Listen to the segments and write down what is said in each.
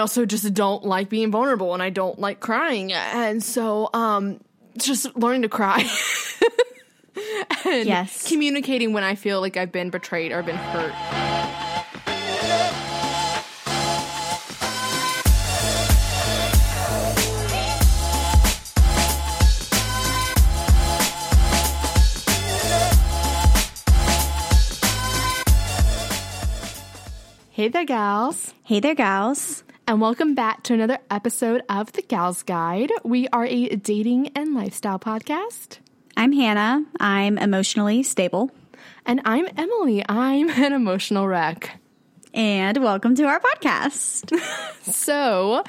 also just don't like being vulnerable and I don't like crying. And so, um, just learning to cry. and Yes. Communicating when I feel like I've been betrayed or been hurt. Hey there, gals. Hey there, gals. And welcome back to another episode of The Gals Guide. We are a dating and lifestyle podcast. I'm Hannah. I'm emotionally stable. And I'm Emily. I'm an emotional wreck. And welcome to our podcast. So,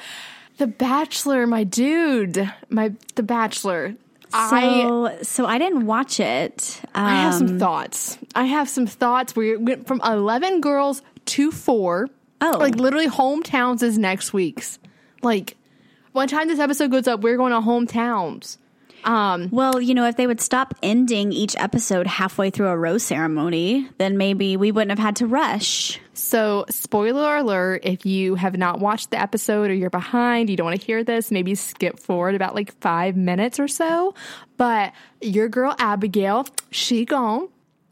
The Bachelor, my dude, my The Bachelor. I so, so I didn't watch it. Um, I have some thoughts. I have some thoughts. We went from 11 girls to 4. Oh. Like literally hometowns is next week's. Like one time this episode goes up, we're going to hometowns. Um well, you know, if they would stop ending each episode halfway through a rose ceremony, then maybe we wouldn't have had to rush. So, spoiler alert if you have not watched the episode or you're behind, you don't want to hear this, maybe skip forward about like five minutes or so. But your girl Abigail, she gone.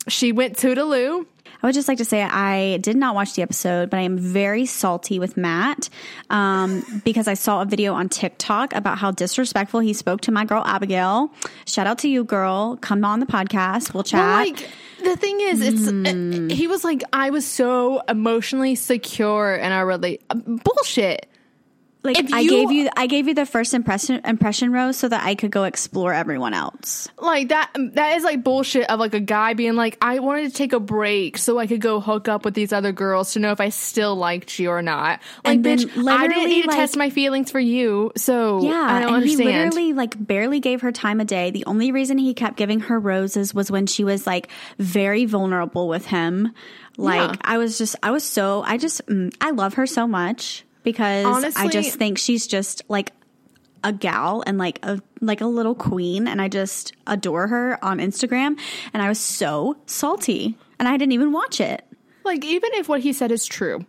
She went to toodaloo. I would just like to say I did not watch the episode, but I am very salty with Matt um, because I saw a video on TikTok about how disrespectful he spoke to my girl Abigail. Shout out to you, girl. Come on the podcast. We'll chat. Well, like, the thing is, it's uh, he was like, I was so emotionally secure in our relate. Bullshit. Like if I gave you, I gave you the first impression impression rose so that I could go explore everyone else. Like that that is like bullshit of like a guy being like, I wanted to take a break so I could go hook up with these other girls to know if I still liked you or not. Like, And bitch, I didn't need to like- test my feelings for you, so Yeah, I don't and he literally like barely gave her time of day. The only reason he kept giving her roses was when she was like very vulnerable with him. Like Yeah. I was just, I was so, I just, mm, I love her so much because I just think she's just like a gal and like a like a little queen, and I just adore her on Instagram. And I was so salty, and I didn't even watch it. like even if what he said is true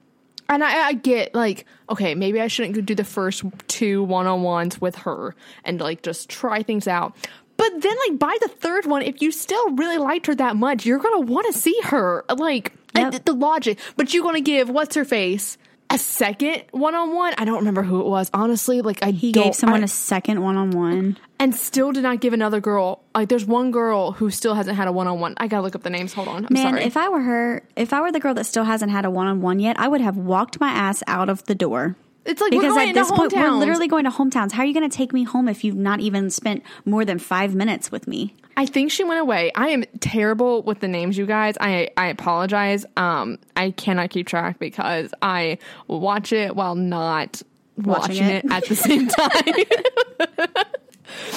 and I, I get like okay maybe i shouldn't do the first two one-on-ones with her and like just try things out but then like by the third one if you still really liked her that much you're gonna want to see her like Yep. The logic but you're gonna give what's her face a second one-on-one i don't remember who it was honestly like i He gave someone I- a second one on one. and still did not give another girl like there's one girl who still hasn't had a one-on-one i gotta look up the names hold on i'm Man, sorry if I were her, if I were the girl that still hasn't had a one on one yet, I would have walked my ass out of the door. it's like we're Because going at this point, we're literally going to hometowns. How are you going to take me home if you've not even spent more than five minutes with me? I think she went away. I am terrible with the names, you guys. I I apologize. Um, I cannot keep track because I watch it while not watching, Watching it. it. at the same time.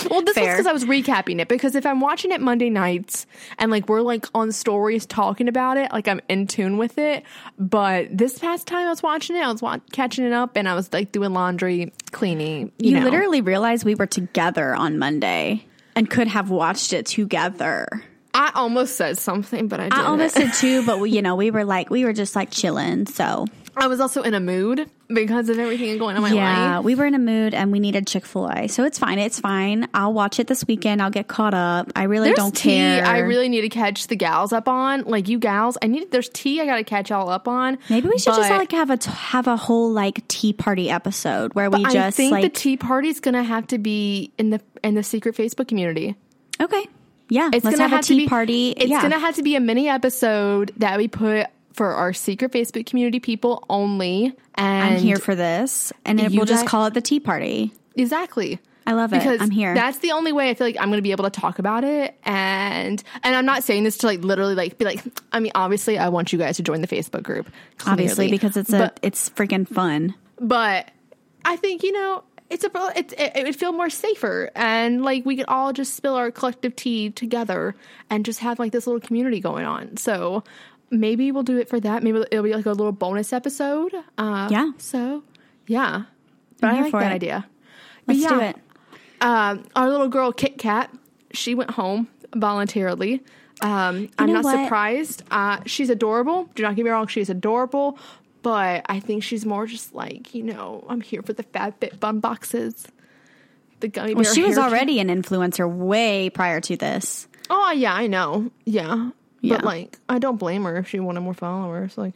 well, this was because I was recapping it. Because if I'm watching it Monday nights and like we're like on stories talking about it, like I'm in tune with it. But this past time I was watching it, I was wa- catching it up, and I was like doing laundry, cleaning. You, You know. literally realized we were together on Monday and could have watched it together. I almost said something, but I didn't. I almost did too, but we, you know, we were like, we were just like chilling. So I was also in a mood because of everything going on in my life. yeah, life. we were in a mood and we needed Chick Fil A. So it's fine. It's fine. I'll watch it this weekend. I'll get caught up. I really There's don't tea care. I really need to catch the gals up on. Like you gals, I need there's tea I got to catch y'all up on. Maybe we should just like have a have a whole like tea party episode where we just. I think the like tea party's gonna have to be in the in the secret Facebook community. okay, yeah, It's let's gonna have a tea be, party. It's yeah. gonna have to be a mini episode that we put for our secret Facebook community people only. And I'm here for this, and it, we'll just call it the tea party. exactly. I love it. because I'm here. That's the only way I feel like I'm going to be able to talk about it, and and I'm not saying this to like literally like be like. I mean, obviously, I want you guys to join the Facebook group, Obviously, because it's a but, it's freaking fun. but I think you know it's a it's, it, it would feel more safer, and like we could all just spill our collective tea together and just have like this little community going on. So maybe we'll do it for that. Maybe it'll be like a little bonus episode. Uh, Yeah. So yeah, but I here like that it. idea. But Let's do yeah, it. um, our little girl Kit Kat, she went home voluntarily. Um, I'm not what? surprised. Uh, she's adorable. Do not get me wrong; she's adorable. but I think she's more just like, you know, I'm here for the FabFitFun boxes. The gummy Well, she was already an influencer way prior to this. Oh yeah, I know. Yeah. Yeah. But like I don't blame her if she wanted more followers. Like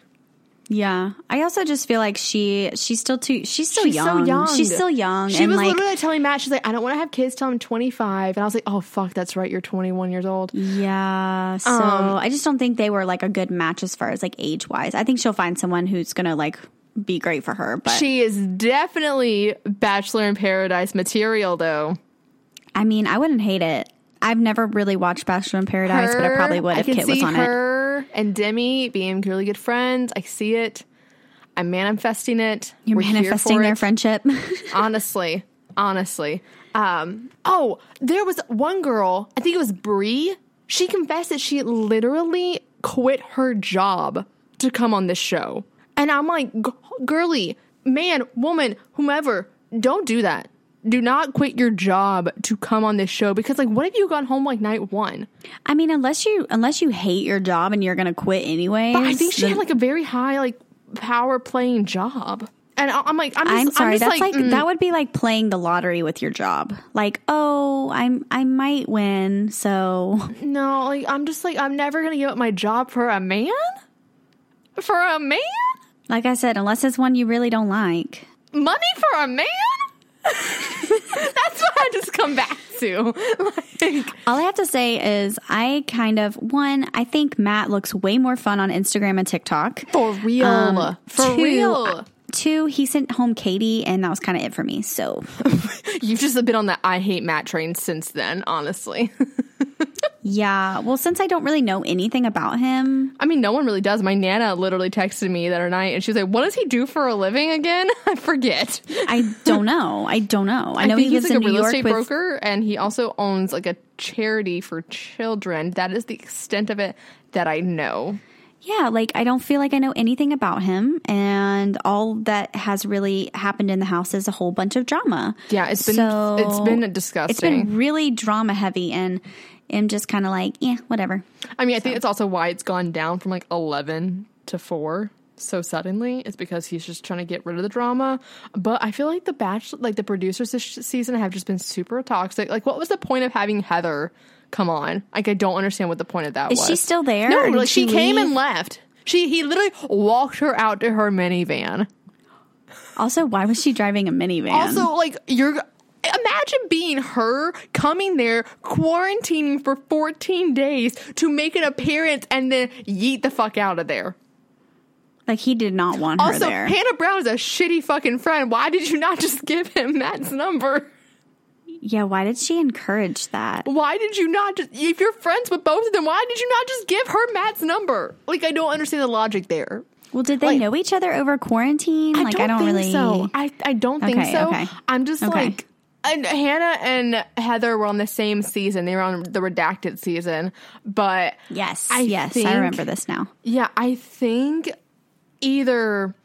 Yeah, I also just feel like she she's still too she's still she's young. so young. She's still young, She was like literally telling Matt, she's like, I don't want to have kids till I'm 25. And I was like, oh fuck, that's right, you're 21 years old. yeah. So Um, I just don't think they were like a good match as far as like age wise. I think she'll find someone who's gonna like be great for her. But She is definitely Bachelor in Paradise material, though. I mean, I wouldn't hate it. I've never really watched Bachelor in Paradise, but I probably would I if Kit was on it. her and Demi being really good friends. I see it. I'm manifesting it. You're We're manifesting their it. friendship. honestly, honestly. Um, oh, there was one girl. I think it was Bri. She confessed that she literally quit her job to come on this show, and I'm like, "G- girly, man, woman, whomever, don't do that. Do not quit your job to come on this show because, like, what if you got home like night one? I mean, unless you unless you hate your job and you're gonna quit anyway. I think she had like a very high like power playing job, and I'm like, I'm, just, I'm sorry. just that's like, mm. that would be like playing the lottery with your job. Like, oh, I'm I might win, so No, like I'm just like I'm never gonna give up my job for a man. For a man, like I said, unless it's one you really don't like. money for a man. That's what I just come back to. Like, All I have to say is, I kind of one. I think Matt looks way more fun on Instagram and TikTok. for real, Um, for two- real. Two, he sent home Katie, and that was kind of it for me. So, You've just been on that I hate Matt train since then. Honestly, yeah. Well, since I don't really know anything about him, I mean, no one really does. My nana literally texted me that other night, and she was like, "What does he do for a living again?" I forget. I don't know. I don't know. I know think he he's like in a New real York estate with broker, and he also owns like a charity for children. That is the extent of it that I know. Yeah, like I don't feel like I know anything about him, and all that has really happened in the house is a whole bunch of drama. Yeah, it's been So, it's been It's disgusting. been really drama heavy, and I'm just kind of like, yeah, whatever. I mean, I think it's also why it's gone down from like eleven to four so suddenly. It's because he's just trying to get rid of the drama. But I feel like the batch, like the producers this season, have just been super toxic. Like, what was the point of having Heather come on? Like, I don't understand what the point of that Is was. Is she still there? No, Or did like she, came leave? and left. She he literally walked her out to her minivan. Also, why was she driving a minivan? Also, like you're imagine being her coming there quarantining for 14 days to make an appearance and then yeet the fuck out of there. like he did not want her Also, there. Hannah Brown is a shitty fucking friend. Why did you not just give him Matt's number? Yeah, why did she encourage that? Why did you not just if you're friends with both of them, why did you not just give her Matt's number? Like I don't understand the logic there. Well, did they like- know each other over quarantine? I like don't I don't think really. so. I, I don't think Okay, so. okay. I'm just Okay. like and Hannah and Heather were on the same season. They were on the redacted season. But Yes, I yes, think- I remember this now. yeah, I think either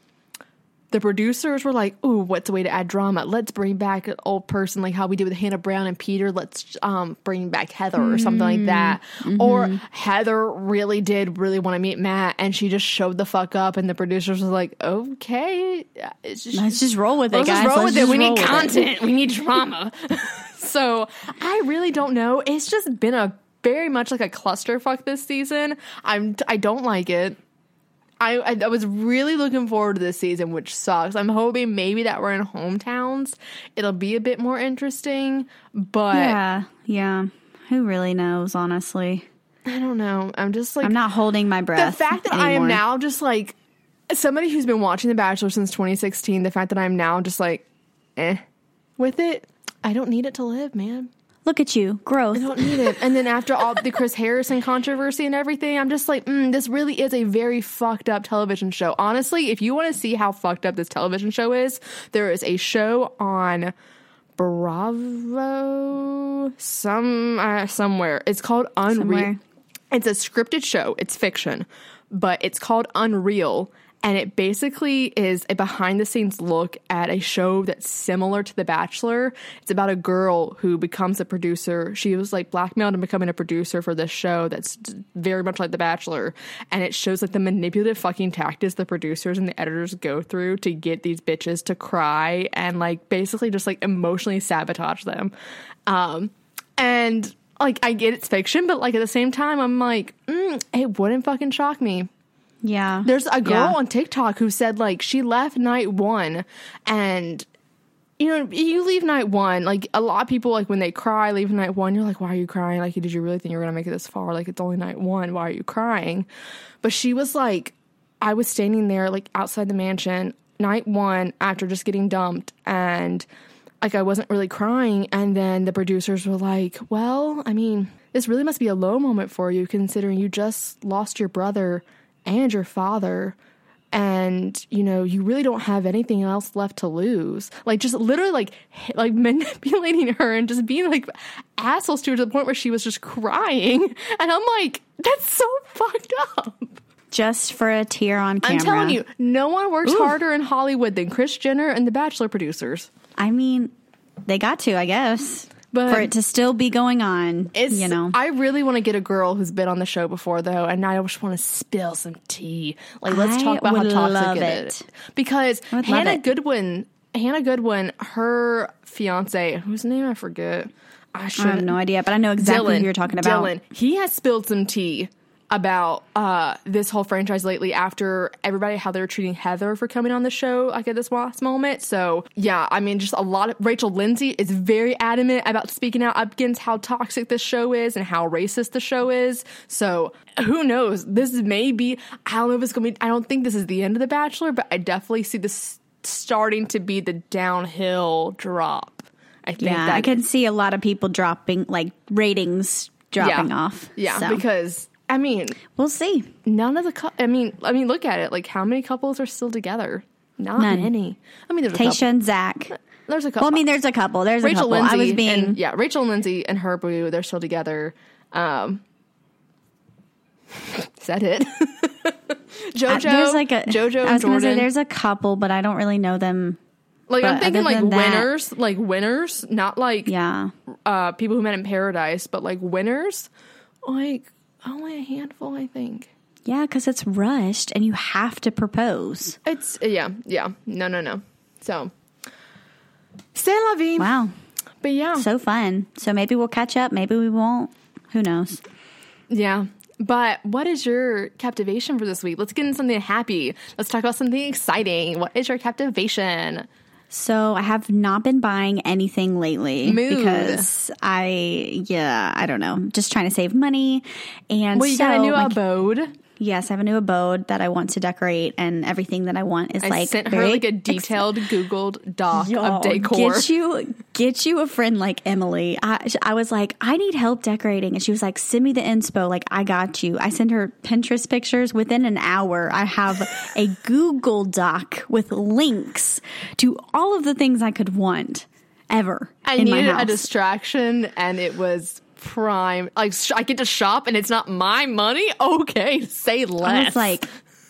the producers were like, "Ooh, what's a way to add drama? Let's bring back oh, an old person like how we did with Hannah Brown and Peter. Let's um bring back Heather or something like that." Mm-hmm. Or mm-hmm. Heather really did really want to meet Matt, and she just showed the fuck up, and the producers was like, "Okay, uh, it's just, Let's just roll with it, Let's guys. just roll Let's with it. We need roll with it. content. We need drama. so I really don't know. It's just been a very much like a clusterfuck this season. I'm I don't like it. I, I I was really looking forward to this season, which sucks. I'm hoping maybe that we're in hometowns. It'll be a bit more interesting, but Yeah, yeah. Who really knows? Honestly, I don't know. I'm just like I'm not holding my breath. the fact that I am now just like somebody who's been watching The Bachelor since 2016. The fact that I'm now just like, eh, with it. I don't need it to live, man. Look at you, growth. I don't need it. And then after all the Chris Harrison controversy and everything, I'm just like, mm, this really is a very fucked up television show. Honestly, if you want to see how fucked up this television show is, there is a show on Bravo, some uh, somewhere. It's called Unreal. Somewhere. It's a scripted show. It's fiction, but it's called Unreal. And it basically is a behind the scenes look at a show that's similar to The Bachelor. It's about a girl who becomes a producer. She was like blackmailed into becoming a producer for this show that's very much like The Bachelor, and it shows like the manipulative fucking tactics the producers and the editors go through to get these bitches to cry and like basically just like emotionally sabotage them. Um, and like I get it's fiction, but like at the same time, I'm like, mm, it wouldn't fucking shock me. Yeah. There's a girl Yeah. on TikTok who said like she left night one and you know, you leave night one, like a lot of people like when they cry, leave night one, you're like, why are you crying? Like, did you really think you were gonna make it this far? Like it's only night one, why are you crying? But she was like, I was standing there like outside the mansion, night one, after just getting dumped and like I wasn't really crying and then the producers were like, Well, I mean, this really must be a low moment for you considering you just lost your brother and your father and you know you really don't have anything else left to lose. Like just literally like like manipulating her and just being like assholes to her to the point where she was just crying. And i'm like that's so fucked up. Just for a tear on camera. i'm telling you no one works harder in hollywood than kris jenner and the bachelor producers. I mean, they got to, I guess. But- for it to still be going on, It's, you know. I really want to get a girl who's been on the show before, though, and I just want to spill some tea. Like, let's I talk about how toxic it is. Because I would love Hannah. Godwin, Hannah Godwin, her fiance, whose name I forget, I should I have no idea, but I know exactly Dylan, who you're talking about. Dylan, he has spilled some tea about uh, this whole franchise lately after everybody how they were treating Heather for coming on the show like at this last moment. So yeah, I mean just a lot of Rachel Lindsay is very adamant about speaking out up against how toxic this show is and how racist the show is. So who knows? This is maybe I don't know if it's gonna be I don't think this is the end of The Bachelor, but I definitely see this starting to be the downhill drop. I think Yeah, I can see a lot of people dropping, like ratings dropping yeah. off. Yeah, So, because I mean, we'll see. none of the. I mean, I mean, look at it. Like, how many couples are still together? Not None. many. I mean, there's a and Zach. There's a couple. Well, I mean, there's a couple. There's a Rachel couple. Lindsay. I was being and, yeah, Rachel and Lindsay and her boo. They're still together. Um, is that it? JoJo. Uh, there's like a JoJo I was say Jordan. there's a couple, but I don't really know them. like I'm thinking like than that- winners, like winners, not like Yeah, uh, people who met in paradise, but like winners. Like only a handful, I think. yeah, because it's rushed and you have to propose. It's yeah, yeah. No, no, no. So, c'est la vie. Wow, But yeah, so fun. So maybe we'll catch up. Maybe we won't. Who knows? yeah. But what is your captivation for this week? Let's get into something happy. Let's talk about something exciting. What is your captivation? So I have not been buying anything lately Mood. because I, yeah, I don't know, just trying to save money. And Well, you so got a new my- abode. Yes, I have a new abode that I want to decorate, and everything that I want is I like sent her like a detailed Googled doc Y'all, of decor. Get you, get you a friend like Emily. I, I was like, I need help decorating, and she was like, send me the inspo. Like, I got you. I sent her Pinterest pictures. Within an hour, I have a Google Doc with links to all of the things I could want ever I in my needed a distraction, and it was prime. Like sh- I get to shop, and it's not my money. Okay, say less. I was like.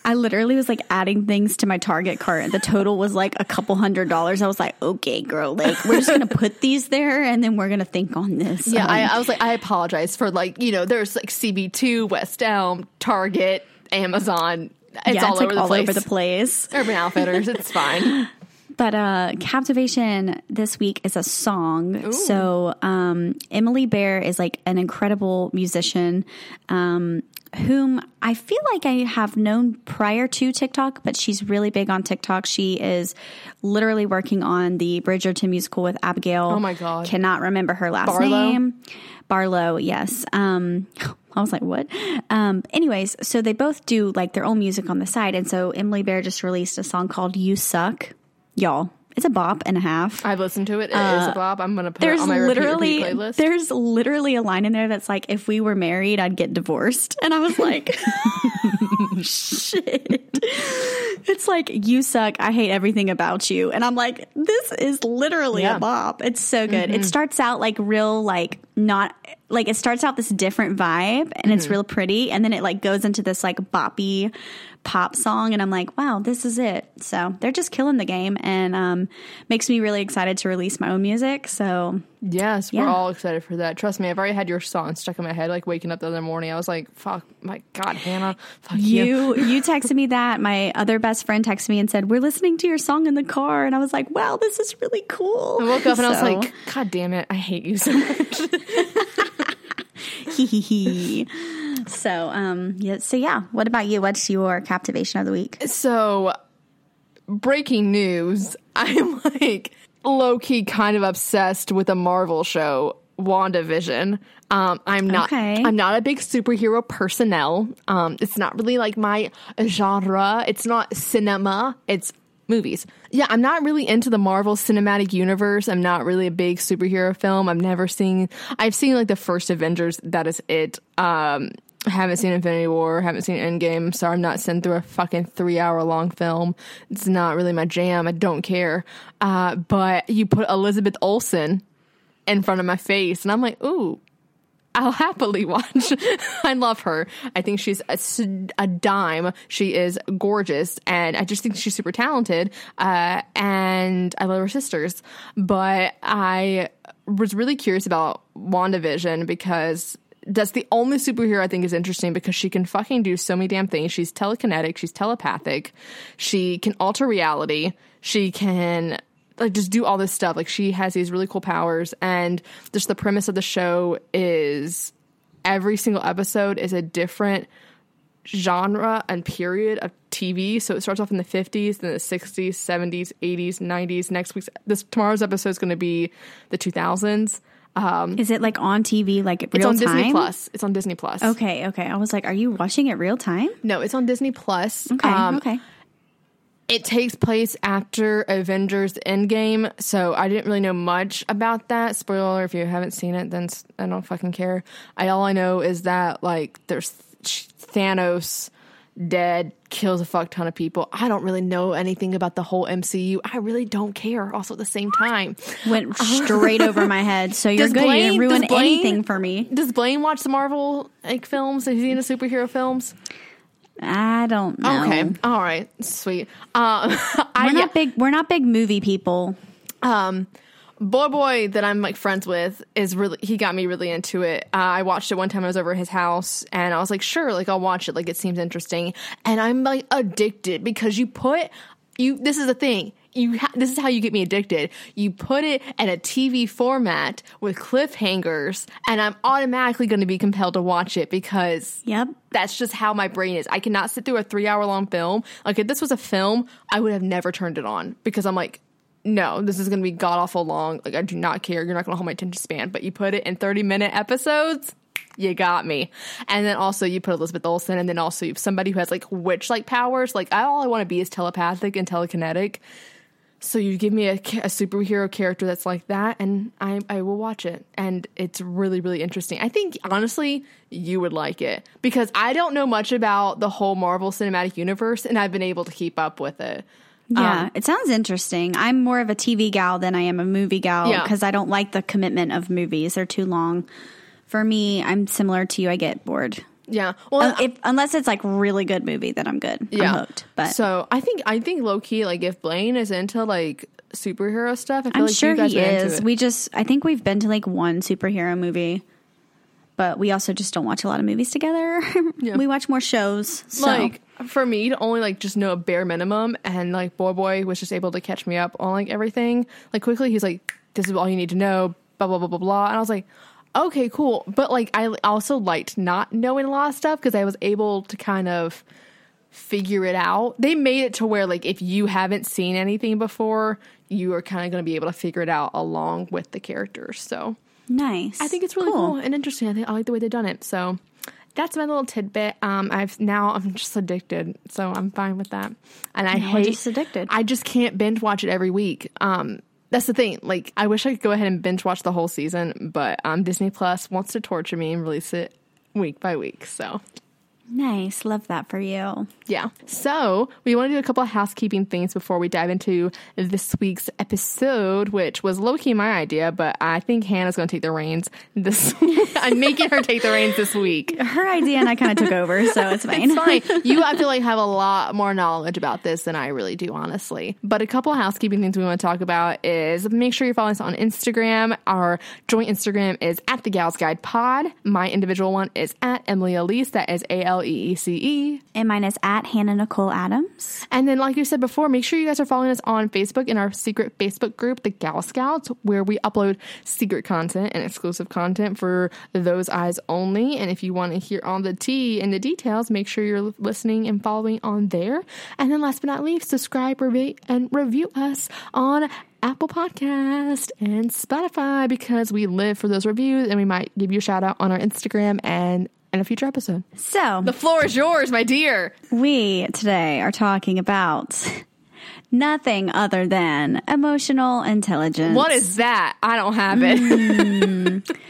I literally was like adding things to my Target cart. The total was like a couple hundred dollars. I was like, okay, girl, like we're just gonna put these there and then we're gonna think on this. Yeah, Um, I, I was like, I apologize for like, you know, there's like CB2, West Elm, Target, Amazon. It's yeah, all it's over like the all over the place. Urban Outfitters, it's fine. But uh captivation this week is a song. So um Emily Bear is like an incredible musician um whom I feel like I have known prior to TikTok, but she's really big on TikTok. She is literally working on the Bridgerton musical with Abigail. Oh my God. Cannot remember her last Barlow? name. Barlow, yes. Um I was like, what? Um, anyways, so they both do like their own music on the side. And so Emily Bear just released a song called You Suck. Y'all, it's a bop and a half. I've listened to it. It is a uh, bob. I'm going to put it There's on my repeat, literally repeat playlist. there's literally a line in there that's like, if we were married, I'd get divorced. And I was like, shit. It's like, you suck. I hate everything about you. And I'm like, this is literally Yeah. a bop. It's so good. It mm-hmm. starts out like real, like not like it starts out this different vibe and it's mm-hmm. real pretty. And then it like goes into this like boppy pop song, and I'm like, wow, this is it. So they're just killing the game, and um, makes me really excited to release my own music. So Yes, Yeah. we're all excited for that. Trust me, I've already had your song stuck in my head. Like waking up the other morning, I was like, "Fuck, my God, Hannah, fuck you." you you texted me that. My other best friend texted me and said, "We're listening to your song in the car," and I was like, wow, this is really cool. I woke up and I was like, "God damn it, I hate you so much." hee hee hee. So, um, yeah. So, yeah. What about you? What's your captivation of the week? so, breaking news: I'm like low key kind of obsessed with a Marvel show, WandaVision. Um, I'm not. Okay. I'm not a big superhero personnel. Um, it's not really like my genre. It's not cinema. It's movies. Yeah, I'm not really into the Marvel Cinematic Universe. I'm not really a big superhero film. I've never seen. I've seen like the first Avengers. That is it. Um, I haven't seen Infinity War. Haven't seen Endgame. So I'm not sitting through a fucking three hour long film. It's not really my jam. I don't care. Uh, but you put Elizabeth Olsen in front of my face, and I'm like, ooh, I'll happily watch. I love her. I think she's a dime. She is gorgeous, and I just think she's super talented. Uh, and I love her sisters. But I was really curious about WandaVision because that's the only superhero I think is interesting because she can fucking do so many damn things. She's telekinetic, she's telepathic, she can alter reality, she can like just do all this stuff. Like she has these really cool powers, and just the premise of the show is every single episode is a different genre and period of TV. So it starts off in the 50s, then the 60s, 70s, 80s, 90s. Next week's this tomorrow's episode is going to be the 2000s. Is it like on TV, like It's real on time? Disney Plus. It's on Disney Plus. Okay, okay. I was like, are you watching it real time? No, it's on Disney Plus. Okay, Um, okay. It takes place after Avengers Endgame, so I didn't really know much about that. Spoiler: if you haven't seen it, then I don't fucking care. I all I know is that like there's Thanos dead, kills a fuck ton of people. I don't really know anything about the whole MCU. I really don't care. Also, at the same time, Went straight over my head. So you're Does good. you didn't ruin Blaine- anything for me. does Blaine watch the Marvel like films? Has he the superhero films? I don't know. Okay, all right, sweet. Um, We're I, yeah. not big. We're not big movie people. um boy boy that i'm like friends with is really he got me really into it uh, i watched it one time i was over at his house and i was like sure like i'll watch it like it seems interesting and i'm like addicted because you put you this is the thing you ha- this is how you get me addicted you put it in a tv format with cliffhangers and i'm automatically going to be compelled to watch it because Yep. that's just how my brain is. I cannot sit through a three hour long film. Like if this was a film, I would have never turned it on because I'm like, no, this is going to be god awful long. Like I do not care. You're not going to hold my attention span. But you put it in 30 minute episodes. You got me. And then also you put Elizabeth Olsen, and then also somebody who has like witch like powers. Like I, all I want to be is telepathic and telekinetic. So you give me a, a superhero character that's like that, and I I will watch it, and it's really really interesting. I think honestly you would like it because I don't know much about the whole Marvel Cinematic Universe, and I've been able to keep up with it. Yeah, Um, it sounds interesting. I'm more of a TV gal than I am a movie gal Yeah. because I don't like the commitment of movies. They're too long. For me, I'm similar to you. I get bored. Yeah, well, if, unless it's like really good movie, then I'm good. yeah, I'm hooked. But so I think I think low key like if Blaine is into like superhero stuff, I feel I'm like sure you guys he is. We just, I think we've been to like one superhero movie, but we also just don't watch a lot of movies together. we watch more shows. So. like for me to only like just know a bare minimum and like boy boy was just able to catch me up on like everything like quickly he's like this is all you need to know blah blah blah blah blah and i was like okay cool but like i also liked not knowing a lot of stuff because i was able to kind of figure it out they made it to where like if you haven't seen anything before you are kind of going to be able to figure it out along with the characters so nice. I think it's really cool, and interesting. I think I like the way they've done it. So that's my little tidbit. Um, I've now I'm just addicted, so I'm fine with that. And I we're hate just addicted. I just can't binge watch it every week. Um, that's the thing. Like I wish I could go ahead and binge watch the whole season, but um, Disney Plus wants to torture me and release it week by week. So Nice. Love that for you. Yeah. So we want to do a couple of housekeeping things before we dive into this week's episode, which was low key my idea, but I think Hannah's going to take the reins this. I'm making her take the reins this week. Her idea and I kind of took over, so it's fine. It's fine. You, I feel like, have a lot more knowledge about this than I really do, honestly. But a couple of housekeeping things we want to talk about is make sure you follow us on Instagram. Our joint Instagram is at the Gals Guide Pod. My individual one is at Emily Aleece. That is A L E E C E. And mine is at Hannah Nicole Adams. And then, like you said before, make sure you guys are following us on Facebook in our secret Facebook group, the Gal Scouts, where we upload secret content and exclusive content for those eyes only. And if you want to hear all the tea and the details, make sure you're listening and following on there. And then, last but not least, subscribe, review, and review us on Apple Podcast and Spotify because we live for those reviews and we might give you a shout out on our Instagram and in a future episode. So, The floor is yours, my dear. we today are talking about nothing other than emotional intelligence. What is that? I don't have it.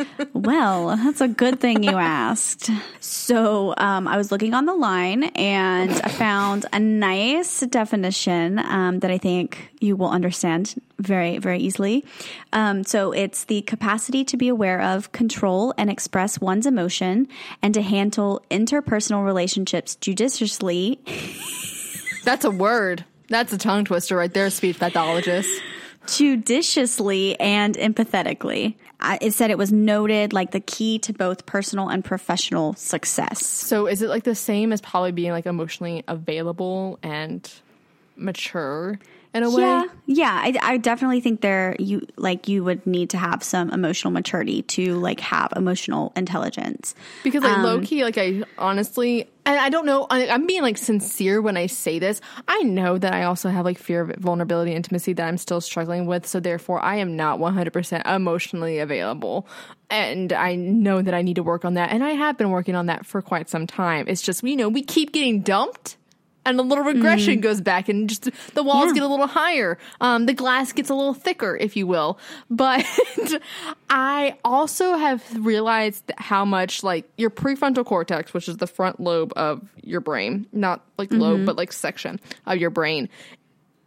Well, that's a good thing you asked. So, um, I was looking on the line and I found a nice definition um, that I think you will understand very, very easily. Um, so, it's the capacity to be aware of, control, and express one's emotion, and to handle interpersonal relationships judiciously. That's a word. That's a tongue twister right there, speech pathologist. judiciously and empathetically. I, it said it was noted like the key to both personal and professional success. So is it like the same as probably being like emotionally available and mature in a way? Yeah, yeah, I, I definitely think there you like you would need to have some emotional maturity to like have emotional intelligence. Because like um, low key, like I honestly, and I don't know, I'm being like sincere when I say this. I know that I also have like fear of vulnerability, intimacy that I'm still struggling with. So therefore, I am not 100% emotionally available. And I know that I need to work on that. And I have been working on that for quite some time. It's just, you know, we keep getting dumped. And a little regression goes back, and just the walls Yeah. get a little higher. Um, the glass gets a little thicker, if you will. But I also have realized how much like your prefrontal cortex, which is the front lobe of your brain, not like lobe, but like section of your brain,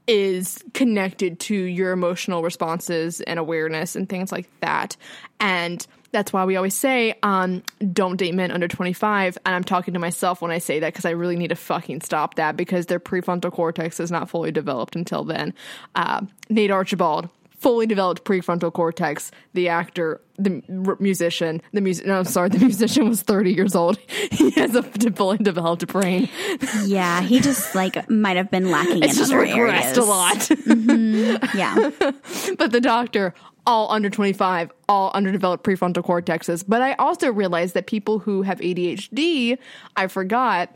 is connected to your emotional responses and awareness and things like that. And that's why we always say, um, don't date men under 25. And I'm talking to myself when I say that because I really need to fucking stop that because their prefrontal cortex is not fully developed until then. Uh, Nate Archibald, fully developed prefrontal cortex, the actor, the r- musician, the music, no, I'm sorry, the musician was 30 years old. He has a fully developed brain. Yeah, he just like might have been lacking It's in just other regressed areas. a lot. Yeah, but the doctor, all under 25, all underdeveloped prefrontal cortexes. But I also realized that people who have ADHD, I forgot,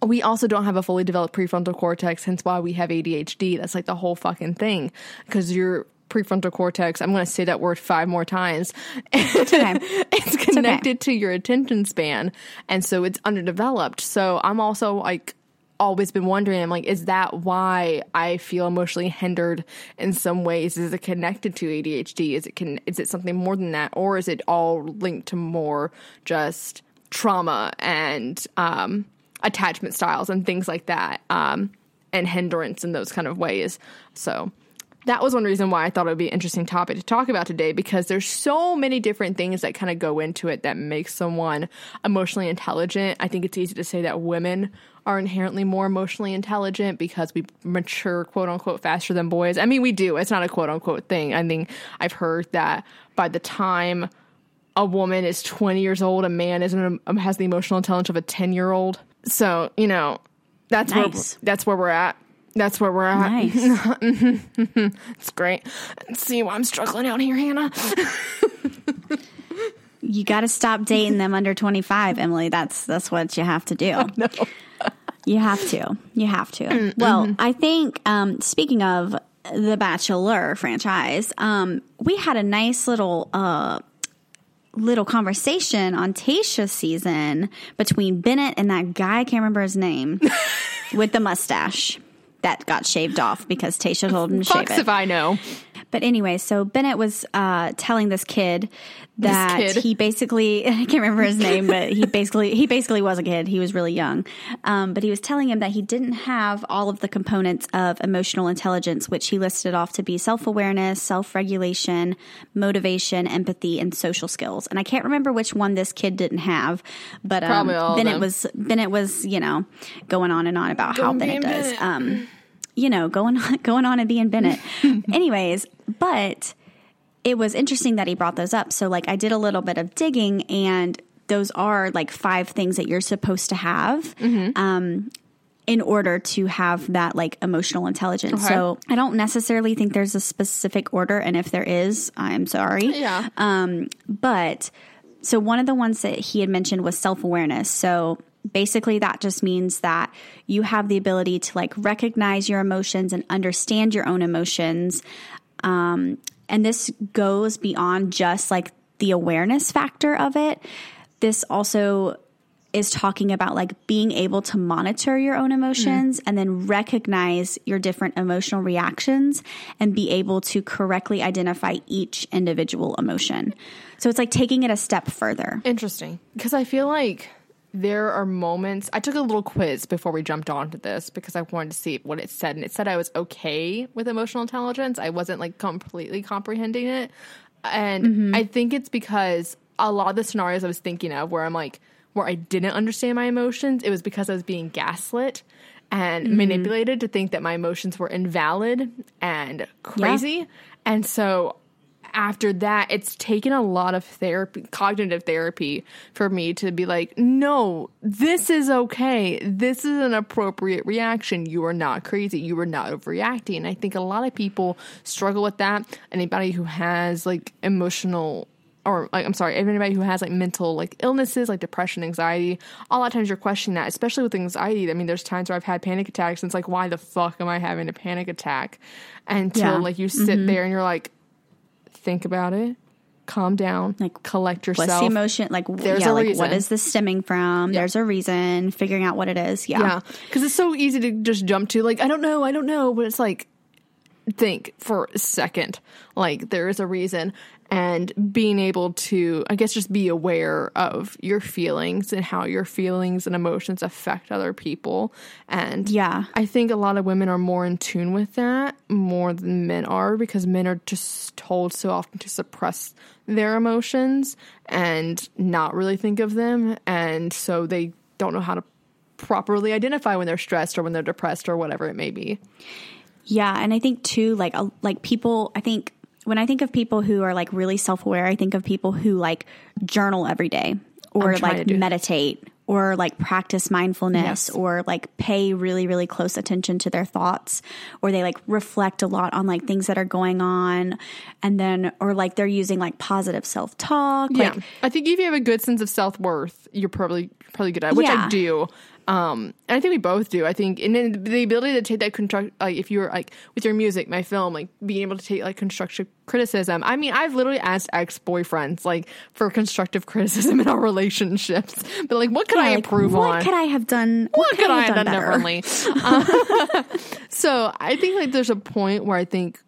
we also don't have a fully developed prefrontal cortex, hence why we have ADHD. That's like the whole fucking thing. Because your prefrontal cortex, I'm going to say that word five more times. okay. it's connected to your attention span. And so it's underdeveloped. So I'm also like, always been wondering, I'm like, is that why I feel emotionally hindered in some ways? Is it connected to ADHD? Is it can is it something more than that, or is it all linked to more just trauma and um, attachment styles and things like that, um, and hindrance in those kind of ways? So that was one reason why I thought it would be an interesting topic to talk about today because there's so many different things that kind of go into it that make someone emotionally intelligent. I think it's easy to say that women are inherently more emotionally intelligent because we mature quote unquote faster than boys. I mean, we do. It's not a quote unquote thing. I think I've heard that by the time a woman is 20 years old, a man is an, um, has the emotional intelligence of a 10 year old. So, you know, that's Nice. where that's where we're at. That's where we're at. nice. It's great. See why I'm struggling out here, Hannah. You got to stop dating them under 25, Emily. That's that's what you have to do. No. You have to. You have to. Well, I think um, speaking of the Bachelor franchise, um, we had a nice little uh, little conversation on Tayshia's season between Bennett and that guy. I can't remember his name with the mustache that got shaved off because Tasha told him to shave Fucks it. if I know. But anyway, so Bennett was uh, telling this kid that kid. he basically I can't remember his name, but he basically he basically was a kid. He was really young, um, but he was telling him that he didn't have all of the components of emotional intelligence, which he listed off to be self awareness, self regulation, motivation, empathy, and social skills. And I can't remember which one this kid didn't have, but um, Probably all of Bennett was Bennett was you know going on and on about how Bennett does. Um, you know, going on, going on and being Bennett. Anyways, but it was interesting that he brought those up. So, like, I did a little bit of digging, and those are like five things that you're supposed to have. Um, in order to have that like emotional intelligence. Okay. So I don't necessarily think there's a specific order. And if there is, I'm sorry. Yeah. Um, but so one of the ones that he had mentioned was self awareness. So basically, that just means that you have the ability to like recognize your emotions and understand your own emotions. Um, and this goes beyond just like the awareness factor of it. This also is talking about like being able to monitor your own emotions and then recognize your different emotional reactions and be able to correctly identify each individual emotion. So it's like taking it a step further. Interesting. Because I feel like there are moments. I took a little quiz before we jumped onto this because I wanted to see what it said. And it said I was okay with emotional intelligence. I wasn't like completely comprehending it. And mm-hmm. I think it's because a lot of the scenarios I was thinking of where I'm like, where I didn't understand my emotions, it was because I was being gaslit and mm-hmm. manipulated to think that my emotions were invalid and crazy. And so after that, it's taken a lot of therapy, cognitive therapy, for me to be like, no, this is okay. This is an appropriate reaction. You are not crazy. You are not overreacting. And I think a lot of people struggle with that. Anybody who has like emotional or like I'm sorry, anybody who has like mental like illnesses like depression, anxiety, a lot of times you're questioning that, especially with anxiety. I mean, there's times where I've had panic attacks and it's like, why the fuck am I having a panic attack? Until Yeah. like you sit mm-hmm. there and you're like, think about it, calm down, Like, collect yourself. What's the emotion? Like, There's yeah, a like reason. what is this stemming from? There's a reason, figuring out what it is. Yeah. Yeah, because it's so easy to just jump to like I don't know, I don't know, but it's like think for a second, like there is a reason, and being able to, I guess, just be aware of your feelings and how your feelings and emotions affect other people, and Yeah. I think a lot of women are more in tune with that more than men are because men are just told so often to suppress their emotions and not really think of them, and so they don't know how to properly identify when they're stressed or when they're depressed or whatever it may be. Yeah, and I think too, like like people. I think when I think of people who are like really self aware, I think of people who like journal every day or I'm trying to like do that. meditate or like practice mindfulness Yes. or like pay really really close attention to their thoughts or they like reflect a lot on like things that are going on and then or like they're using like positive self talk Yeah, like I think if you have a good sense of self worth, you're probably probably good at it, which I do. Um, and I think we both do. I think, and then the ability to take that construct, like if you were like with your music, my film, like being able to take like constructive criticism. I mean, I've literally asked ex boyfriends like for constructive criticism in our relationships, but like, what could I like, improve what on? What could I have done what could I have done better? differently? So I think like there's a point where I think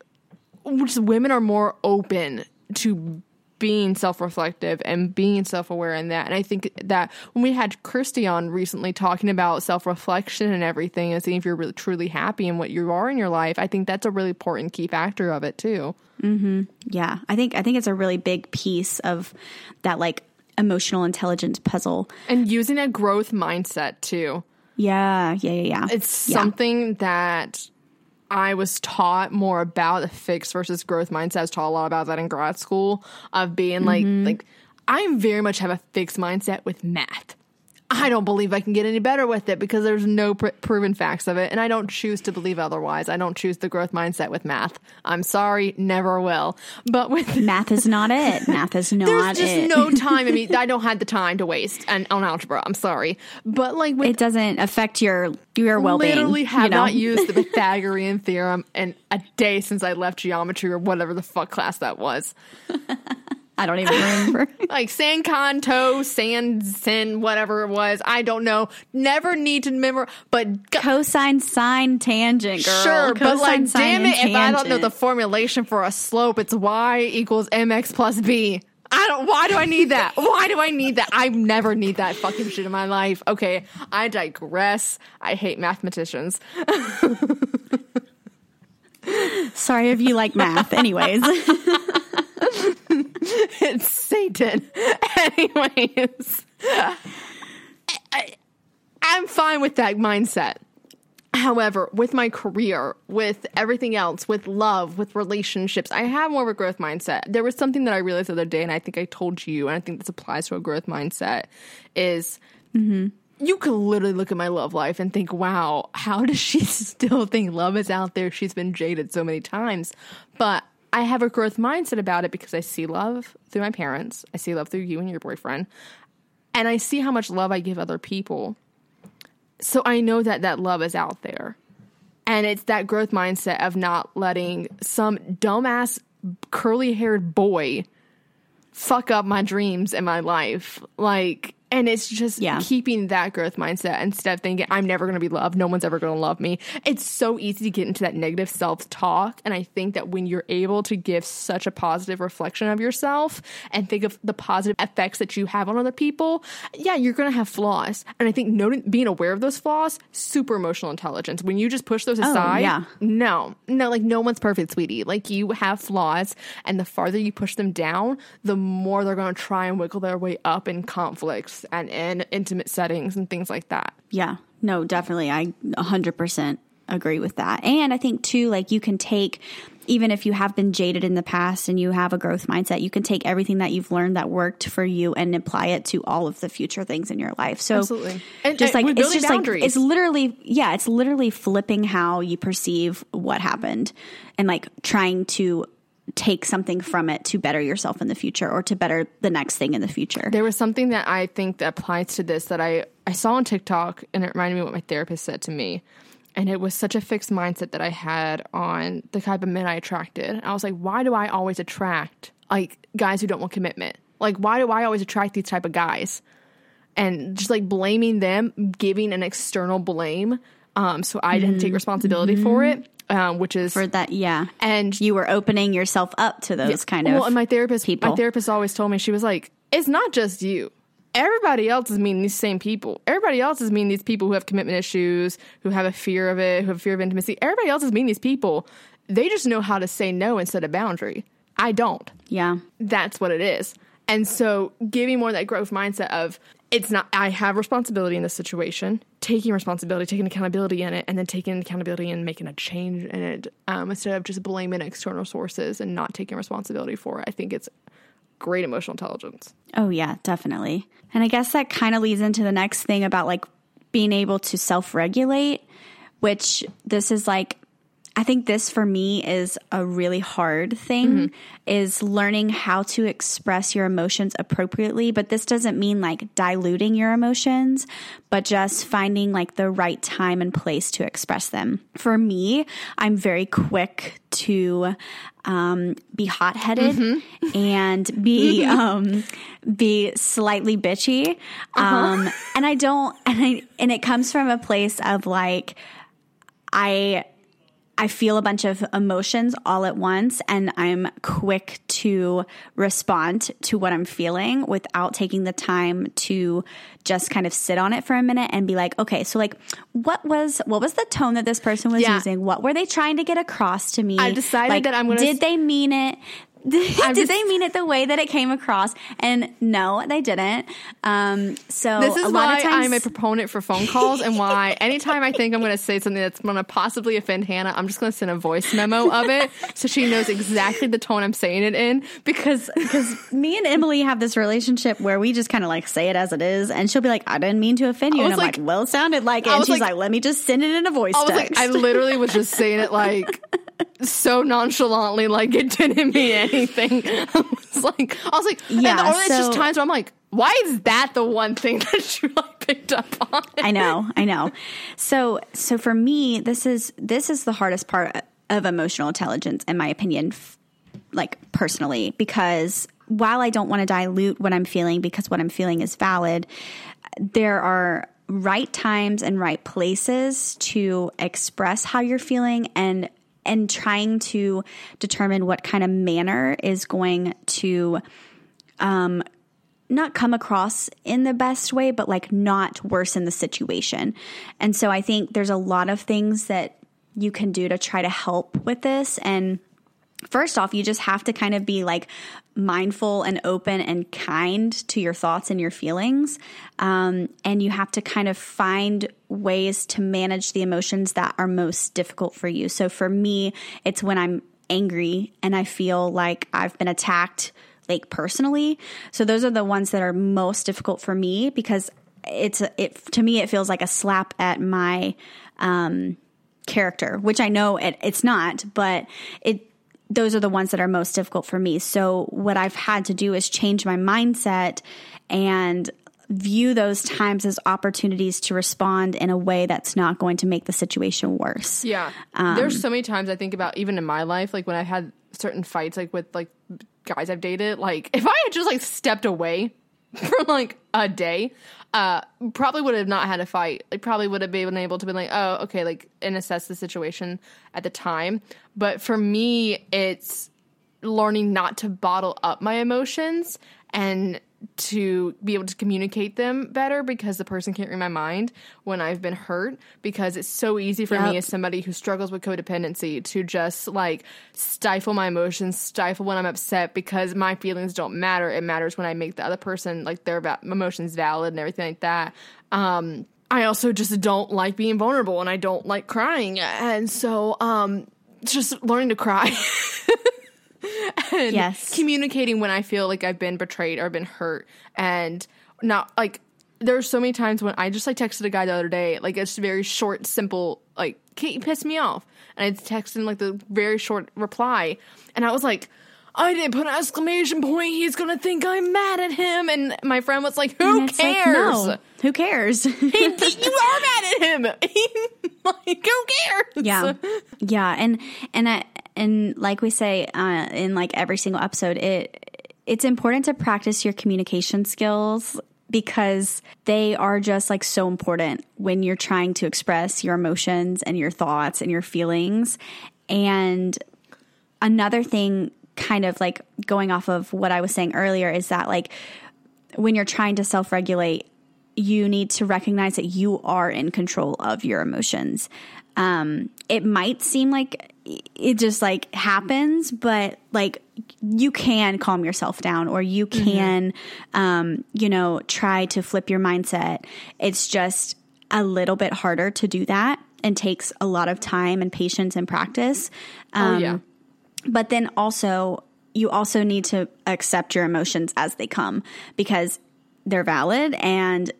just women are more open to being self-reflective and being self-aware in that and i think that when we had Kirsty on recently talking about self-reflection and everything and seeing if you're really truly happy in what you are in your life i think that's a really important key factor of it too mm-hmm. Yeah, I think I think it's a really big piece of that like emotional intelligence puzzle. and using a growth mindset too Yeah, yeah, yeah, yeah. it's Yeah. something that I was taught more about the fixed versus growth mindset. I was taught a lot about that in grad school of being like Mm-hmm. like I very much have a fixed mindset with math. I don't believe I can get any better with it because there's no pr- proven facts of it, and I don't choose to believe otherwise. I don't choose the growth mindset with math. I'm sorry, never will. But with Math is not it. Math is not there's just it. no time. I mean, I don't have the time to waste and on algebra. I'm sorry, but like with it doesn't affect your your well being. literally have you know? not used the Pythagorean theorem in a day since I left geometry or whatever the fuck class that was. I don't even remember. like san canto, san sin, whatever it was. I don't know. Never need to remember, but Cosine sine tangent, girl. Sure, but like, sine, damn it, and if I don't know the formulation for a slope, it's y equals mx plus b. I don't. Why do I need that? Why do I need that? I never need that fucking shit in my life. Okay, I digress. I hate mathematicians. Sorry if you like math. Anyways, it's Satan. Anyways, I, I'm fine with that mindset. However, with my career, with everything else, with love, with relationships, I have more of a growth mindset. There was something that I realized the other day, and I think I told you, and I think this applies to a growth mindset, is mm-hmm. you can literally look at my love life and think, wow, how does she still think love is out there? She's been jaded so many times. But I have a growth mindset about it because I see love through my parents, I see love through you and your boyfriend, and I see how much love I give other people. So I know that that love is out there. And it's that growth mindset of not letting some dumbass curly haired boy fuck up my dreams and my life. Like, and it's just Yeah. keeping that growth mindset instead of thinking, I'm never going to be loved. No one's ever going to love me. It's so easy to get into that negative self talk. And I think that when you're able to give such a positive reflection of yourself and think of the positive effects that you have on other people, yeah, you're going to have flaws. And I think noting, being aware of those flaws, super emotional intelligence. When you just push those oh, aside, yeah. no, no, like no one's perfect, sweetie. Like you have flaws, and the farther you push them down, the more they're going to try and wiggle their way up in conflicts and in intimate settings and things like that. yeah, no, definitely. I 100% agree with that. And I think, too, like you can take, even if you have been jaded in the past and you have a growth mindset, you can take everything that you've learned that worked for you and apply it to all of the future things in your life. So, Absolutely. And- just and like, it's just like, it's literally, yeah, it's literally flipping how you perceive what happened and like trying to take something from it to better yourself in the future or to better the next thing in the future. There was something that I think that applies to this that I, I saw on TikTok and it reminded me what my therapist said to me. And it was such a fixed mindset that I had on the type of men I attracted. And I was like, why do I always attract like guys who don't want commitment? Like, why do I always attract these type of guys? And just like blaming them, giving an external blame. Um, so I didn't take responsibility for it, um, which is For that, yeah. and You were opening yourself up to those kind of well, and my therapist, people. my therapist always told me she was like, "It's not just you. Everybody else is meeting these same people. Everybody else is meeting these people who have commitment issues, who have a fear of it, who have fear of intimacy. Everybody else is meeting these people. They just know how to say no and set a boundary. I don't. Yeah. That's what it is. And so, giving more that growth mindset of it's not. I have responsibility in this situation, taking responsibility, taking accountability in it, and then taking accountability and making a change in it um, instead of just blaming external sources and not taking responsibility for it. I think it's great emotional intelligence. Oh, yeah, definitely. And I guess that kind of leads into the next thing about like being able to self regulate, which this is like, I think this for me is a really hard thing is learning how to express your emotions appropriately. But this doesn't mean like diluting your emotions, but just finding like the right time and place to express them. For me, I'm very quick to um, be hot headed and be um, be slightly bitchy, um, and I don't, and I and it comes from a place of like I I feel a bunch of emotions all at once and I'm quick to respond to what I'm feeling without taking the time to just kind of sit on it for a minute and be like, okay, so like what was what was the tone that this person was Yeah. using? What were they trying to get across to me? I decided Like, that I'm gonna Did they mean it? Did just- they mean it the way that it came across? And no, they didn't. Um, so This a is lot why of times, I'm a proponent for phone calls and why anytime I think I'm going to say something that's going to possibly offend Hannah, I'm just going to send a voice memo of it so she knows exactly the tone I'm saying it in because because me and Emily have this relationship where we just kind of like say it as it is, and she'll be like, "I didn't mean to offend you," and I'm like- like, "Well, it sounded like it." And she's like- like, "Let me just send it in a voice I text." like, I literally was just saying it like so nonchalantly, like it didn't mean anything. I was like, I was like, Yeah, and, or it's just times where I'm like, why is that the one thing that you like picked up on? I know, I know. So, so for me, this is this is the hardest part of emotional intelligence, in my opinion, f- like personally, because while I don't want to dilute what I'm feeling because what I'm feeling is valid, there are right times and right places to express how you're feeling and and trying to determine what kind of manner is going to um not come across in the best way but like not worsen the situation. And so I think there's a lot of things that you can do to try to help with this and first off, you just have to kind of be like mindful and open and kind to your thoughts and your feelings. Um, and you have to kind of find ways to manage the emotions that are most difficult for you. So for me, it's when I'm angry and I feel like I've been attacked like personally. So those are the ones that are most difficult for me because it's it to me it feels like a slap at my um character, which I know it, it's not, but it those are the ones that are most difficult for me. So what I've had to do is change my mindset and view those times as opportunities to respond in a way that's not going to make the situation worse. Yeah. Um, There's so many times I think about even in my life, like when I've had certain fights, like with like guys I've dated, like if I had just like stepped away for like a day, uh, probably would have not had a fight. Like probably would have been able to be like, oh, okay, like and assess the situation at the time. But for me, it's learning not to bottle up my emotions and to be able to communicate them better because the person can't read my mind when I've been hurt because it's so easy for yep. me as somebody who struggles with codependency to just like stifle my emotions, stifle when I'm upset because my feelings don't matter. It matters when I make the other person like their va- emotions valid and everything like that. Um, I also just don't like being vulnerable and I don't like crying. And so, um, just learning to cry. and yes. communicating when I feel like I've been betrayed or been hurt and not like there's so many times when I just like texted a guy the other day, like it's very short, simple, like, Kate, you piss me off. And I texted him like the very short reply. And I was like, I didn't put an exclamation point. He's gonna think I'm mad at him. And my friend was like, "Who cares? Like, no. Who cares? he, you are mad at him. like, who cares? Yeah, yeah. And and I, and like we say uh, in like every single episode, it it's important to practice your communication skills because they are just like so important when you're trying to express your emotions and your thoughts and your feelings. And another thing, kind of like going off of what I was saying earlier, is that like when you're trying to self regulate, you need to recognize that you are in control of your emotions. Um, it might seem like it just like happens, but like you can calm yourself down or you mm-hmm. can, mm-hmm. um, you know, try to flip your mindset. It's just a little bit harder to do that and takes a lot of time and patience and practice. Um, oh, yeah. But then also, you also need to accept your emotions as they come because they're valid and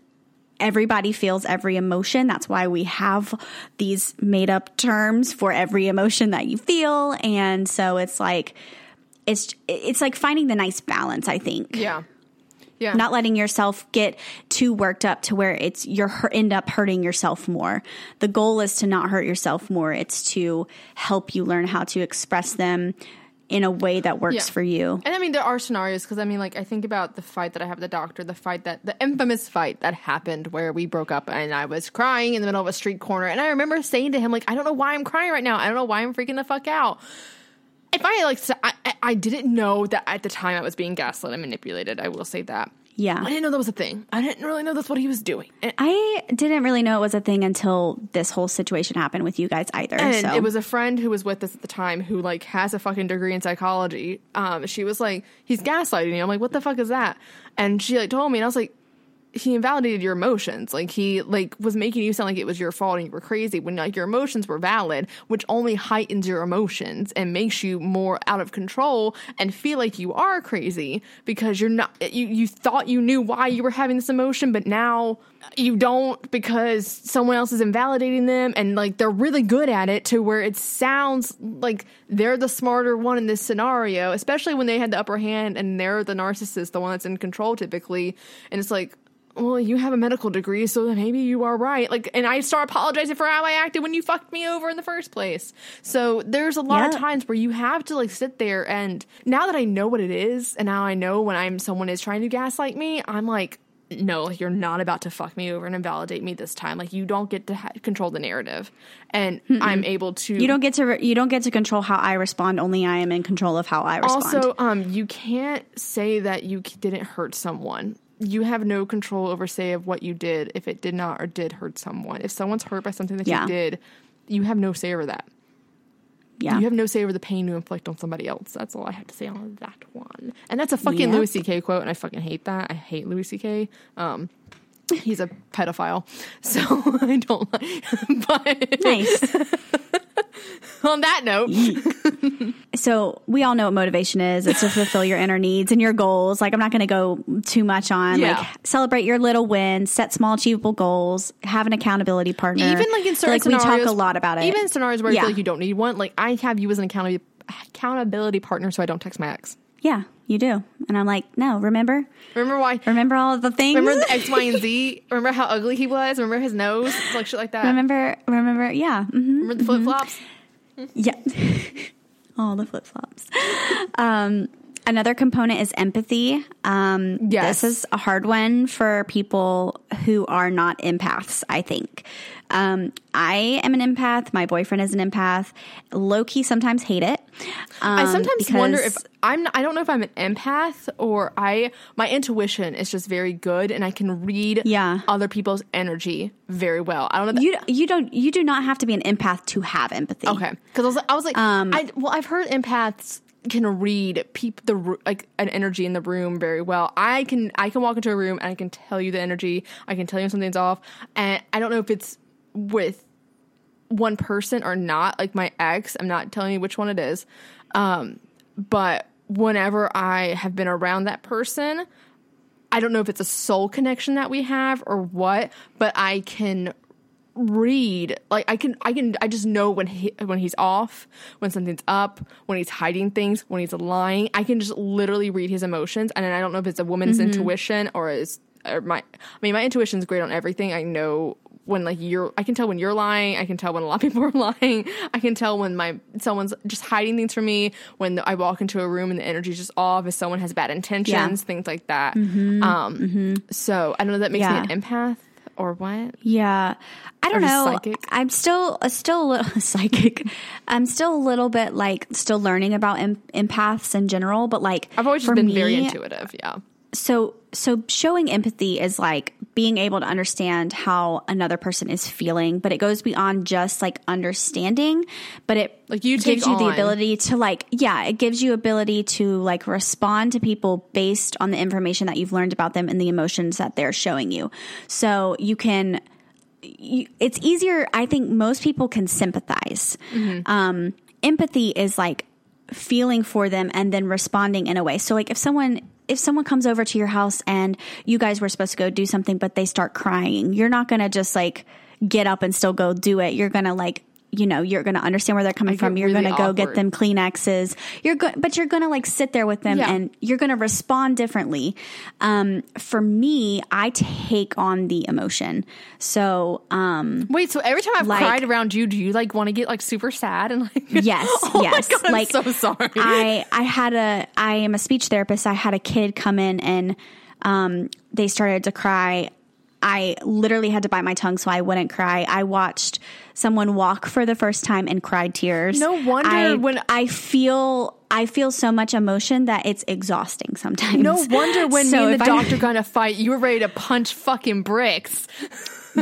everybody feels every emotion. That's why we have these made up terms for every emotion that you feel. And so it's like, it's, it's like finding the nice balance, I think. Yeah. Yeah. Not letting yourself get too worked up to where it's you're end up hurting yourself more. The goal is to not hurt yourself more. It's to help you learn how to express them in a way that works yeah. for you. And I mean, there are scenarios because I mean, like, I think about the fight that I have with the doctor, the fight that the infamous fight that happened where we broke up and I was crying in the middle of a street corner. And I remember saying to him, like, I don't know why I'm crying right now. I don't know why I'm freaking the fuck out. If I like, I, I didn't know that at the time I was being gaslit and manipulated. I will say that. Yeah. I didn't know that was a thing. I didn't really know that's what he was doing. And I didn't really know it was a thing until this whole situation happened with you guys either. And so. it was a friend who was with us at the time who like has a fucking degree in psychology. Um, she was like, he's gaslighting you. I'm like, what the fuck is that? And she like told me and I was like, he invalidated your emotions. Like he like was making you sound like it was your fault and you were crazy when like your emotions were valid, which only heightens your emotions and makes you more out of control and feel like you are crazy because you're not you you thought you knew why you were having this emotion, but now you don't because someone else is invalidating them and like they're really good at it to where it sounds like they're the smarter one in this scenario, especially when they had the upper hand and they're the narcissist, the one that's in control typically. And it's like well, you have a medical degree, so maybe you are right. Like, and I start apologizing for how I acted when you fucked me over in the first place. So there's a lot of times where you have to like sit there and now that I know what it is, and now I know when I'm someone is trying to gaslight me, I'm like, no, like, you're not about to fuck me over and invalidate me this time. Like, you don't get to ha- control the narrative, and I'm able to. You don't get to re- you don't get to control how I respond. Only I am in control of how I respond. Also, um, you can't say that you didn't hurt someone. You have no control over say of what you did if it did not or did hurt someone. If someone's hurt by something that Yeah. you did, you have no say over that. yeah, You have no say over the pain you inflict on somebody else. That's all I have to say on that one. And that's a fucking Yep. Louis C.K. quote, and I fucking hate that. I hate Louis C.K. Um, he's a pedophile, so I don't like. But nice. on that note, so we all know what motivation is. It's to fulfill your inner needs and your goals. Like I'm not going to go too much on Yeah. like celebrate your little wins, set small achievable goals, have an accountability partner. even like in certain like we talk a lot about it. Even in scenarios where I Yeah. feel like you don't need one, like I have you as an accountability accountability partner, so I don't text my ex. yeah, you do. And I'm like, no, remember, Remember why? remember all of the things. Remember the X, Y, and Z? Remember how ugly he was? Remember his nose? Like shit like that. remember, remember, yeah, hmm Remember the flip flops? yeah, all the flip flops. Um, another component is empathy. Um, Yes. this is a hard one for people who are not empaths. I think. Um, I am an empath. My boyfriend is an empath. Low key, sometimes hate it. Um, I sometimes wonder if I'm. I don't know if I'm an empath or I. My intuition is just very good, and I can read Yeah. other people's energy very well. I don't know. You you don't you do not have to be an empath to have empathy. Okay, because I was, I was like, Um, I well, I've heard empaths can read peep the like an energy in the room very well. I can I can walk into a room and I can tell you the energy. I can tell you something's off, and I don't know if it's with one person or not. Like my ex, I'm not telling you which one it is, um, but whenever I have been around that person, I don't know if it's a soul connection that we have or what, but I can read like I can I can I just know when he when he's off, when something's up, when he's hiding things, when he's lying. I can just literally read his emotions and I don't know if it's a woman's mm-hmm. intuition or is or my I mean my intuition's great on everything. I know when like you're I can tell when you're lying, I can tell when a lot of people are lying. I can tell when my someone's just hiding things from me, when I walk into a room and the energy's just off, if someone has bad intentions, things like that. Mm-hmm. Um mm-hmm. so I don't know that makes Yeah. me an empath or what. Yeah, I don't know. psychic? I'm still uh, still a little psychic. I'm still a little bit like still learning about em- empaths in general, but like I've always just been me, very intuitive. Yeah. So so showing empathy is like being able to understand how another person is feeling, but it goes beyond just like understanding, but it Like, you gives you the ability to like yeah, it gives you ability to like respond to people based on the information that you've learned about them and the emotions that they're showing you. So you can you, it's easier. I think most people can sympathize. Um, empathy is like feeling for them and then responding in a way. So, like if someone if someone comes over to your house and you guys were supposed to go do something, but they start crying, you're not gonna just like get up and still go do it. You're gonna like you know you're going to understand where they're coming from you're really going to go get them kleenexes you're go- but you're going to like sit there with them Yeah. and you're going to respond differently um, for me i take on the emotion so um, Wait, so every time I've Like- cried around you, do you like want to get like super sad and like Yes, oh yes. God, like I'm so sorry. I I had a I am a speech therapist. I had a kid come in and um, they started to cry. I literally had to bite my tongue so I wouldn't cry. I watched someone walk for the first time and cried tears. No wonder I, when- I feel I feel so much emotion that it's exhausting sometimes. no wonder when So me and the I- doctor got in a fight, you were ready to punch fucking bricks.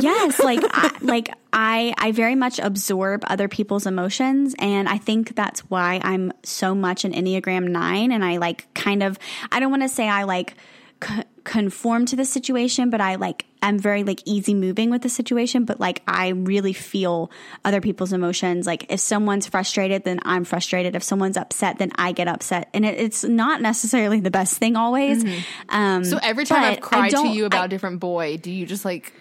yes like I, like i i very much absorb other people's emotions and i think that's why i'm so much an enneagram 9 and i like kind of i don't want to say i like c- conform to the situation but i like i'm very like easy moving with the situation but like i really feel other people's emotions. Like if someone's frustrated then i'm frustrated. If someone's upset then i get upset. And it, it's not necessarily the best thing always. Um So every time I've cried to you about I- a different boy, do you just like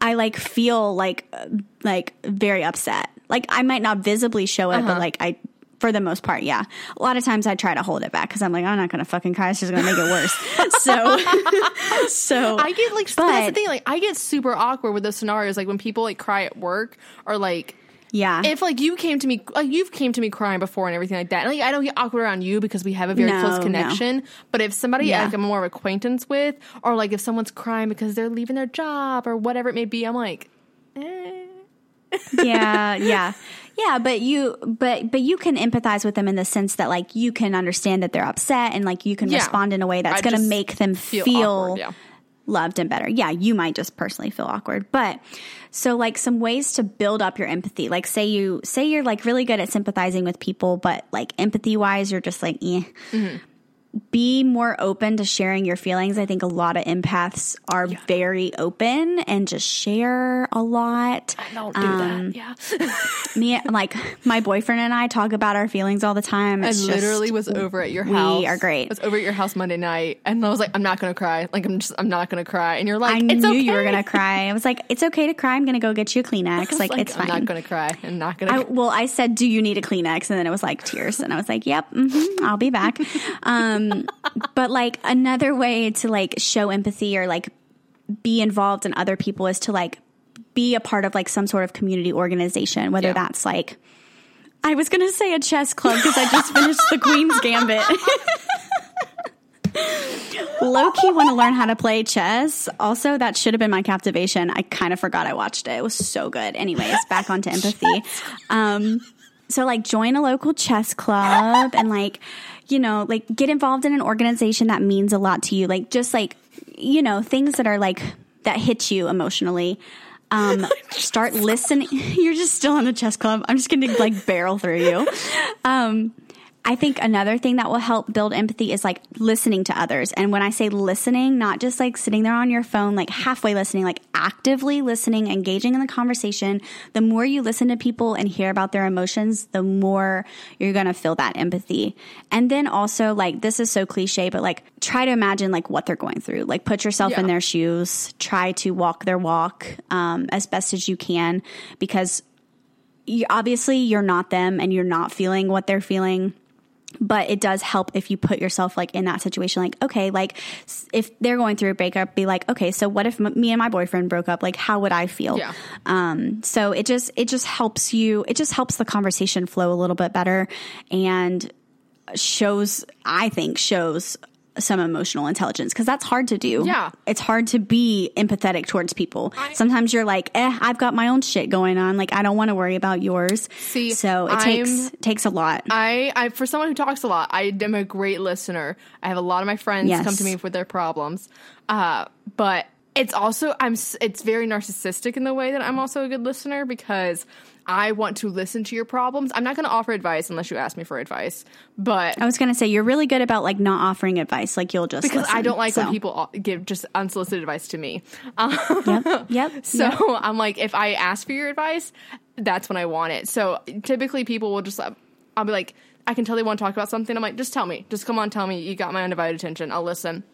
I like feel like uh, like very upset. Like I might not visibly show it, Uh-huh. but like I For the most part, yeah. A lot of times I try to hold it back because I'm like, I'm not going to fucking cry. It's just going to make it worse. so, so I get like but, that's the thing. Like I get super awkward with those scenarios. Like when people like cry at work or like yeah. if like you came to me like you've came to me crying before and everything like that. And, like I don't get awkward around you because we have a very No, close no. connection. But if somebody Yeah. like I'm more of acquaintance with, or like if someone's crying because they're leaving their job or whatever it may be, I'm like, eh. Yeah, yeah. Yeah, but you but but you can empathize with them in the sense that like you can understand that they're upset and like you can Yeah. respond in a way that's going to make them feel feel, awkward, yeah. loved and better. Yeah, you might just personally feel awkward. But so like some ways to build up your empathy. Like say you say you're like really good at sympathizing with people, but like empathy wise you're just like eh. Mm-hmm. Be more open to sharing your feelings. I think a lot of empaths are very open and just share a lot. I don't do Um, that. Yeah. Me, like my boyfriend and I talk about our feelings all the time. I literally just, was over at your house. we are great. I was over at your house Monday night, and I was like, "I'm not gonna cry. Like, I'm just, I'm not gonna cry." And you're like, I "It's knew okay." you were gonna cry. I was like, "It's okay to cry. I'm gonna go get you a Kleenex. Was Like, it's fine. I'm not gonna cry. I'm not gonna. I, well, I said, "Do you need a Kleenex?" And then it was like tears, and I was like, "Yep, hmm I'll be back." Um, but like another way to like show empathy or like be involved in other people is to like be a part of like some sort of community organization, whether Yeah. that's like. I was gonna say a chess club because I just finished the Queen's Gambit. Low key want to learn how to play chess. Also, that should have been my captivation. I kind of forgot I watched it. It was so good. Anyways, back onto empathy. Um, so like join a local chess club and like, you know, like get involved in an organization that means a lot to you. Like just like, you know, things that are like that hit you emotionally. Um, start listening. You're just still on the chess club. I'm just going to like barrel through you. Um, I think another thing that will help build empathy is like listening to others. And when I say listening, not just like sitting there on your phone, like halfway listening, like actively listening, engaging in the conversation. The more you listen to people and hear about their emotions, the more you're going to feel that empathy. And then also like, this is so cliche, but like try to imagine like what they're going through. Like put yourself in their shoes, try to walk their walk, um, as best as you can because you, obviously you're not them and you're not feeling what they're feeling but it does help if you put yourself like in that situation like okay like if they're going through a breakup be like okay so what if m- me and my boyfriend broke up like how would i feel Yeah. um so it just it just helps you it just helps the conversation flow a little bit better and shows i think shows some emotional intelligence because that's hard to do Yeah. it's hard to be empathetic towards people sometimes you're like eh i've got my own shit going on like i don't want to worry about yours See, so it I'm- takes takes a lot I, I, for someone who talks a lot, I am a great listener. I have a lot of my friends Yes. come to me with their problems, uh, but it's also I'm. It's very narcissistic in the way that I'm also a good listener because I want to listen to your problems. I'm not going to offer advice unless you ask me for advice, but I was gonna say you're really good about like not offering advice. Like you'll just because I don't like So, when people give just unsolicited advice to me. Um, Yep. Yep. So yep. I'm like, if I ask for your advice, that's when I want it. So typically people will just, I'll be like, I can tell they want to talk about something. I'm like, just tell me. Just come on, tell me. You got my undivided attention. I'll listen.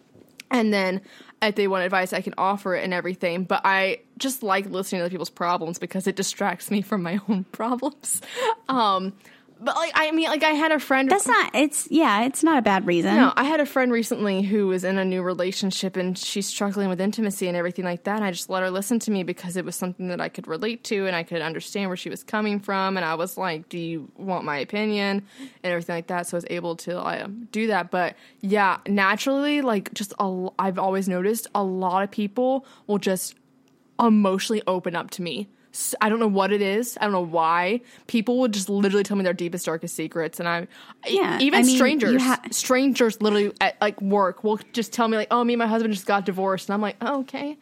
And then if they want advice, I can offer it and everything. But I just like listening to other people's problems because it distracts me from my own problems. Um, but like, I mean, like I had a friend. That's not. It's yeah. It's not a bad reason. No, I had a friend recently who was in a new relationship and she's struggling with intimacy and everything like that. And I just let her listen to me because it was something that I could relate to and I could understand where she was coming from. And I was like, "Do you want my opinion?" and everything like that. So I was able to uh, do that. But yeah, naturally, like just a, I've always noticed a lot of people will just emotionally open up to me. I don't know what it is. I don't know why. People would just literally tell me their deepest, darkest secrets, and I'm Yeah, even I mean, strangers. ha- strangers literally at like work will just tell me like, "Oh, me and my husband just got divorced," and I'm like, "Oh, okay."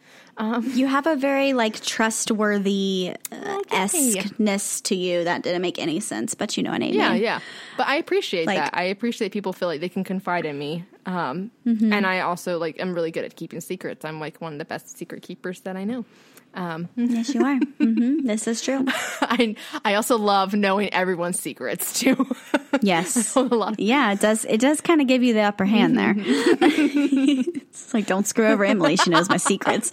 You have a very like trustworthy uh, esqueness to you that didn't make any sense, but you know what I mean. Yeah, yeah. But I appreciate Like- that. I appreciate people feel like they can confide in me. Um, Mm-hmm. and I also like I'm really good at keeping secrets. I'm like one of the best secret keepers that I know. Um, Yes, you are. hmm This is true. I I also love knowing everyone's secrets too. Yes. a lot. Of, Yeah, it does. It does kind of give you the upper hand there. Mm-hmm. it's like don't screw over Emily. She knows my secrets.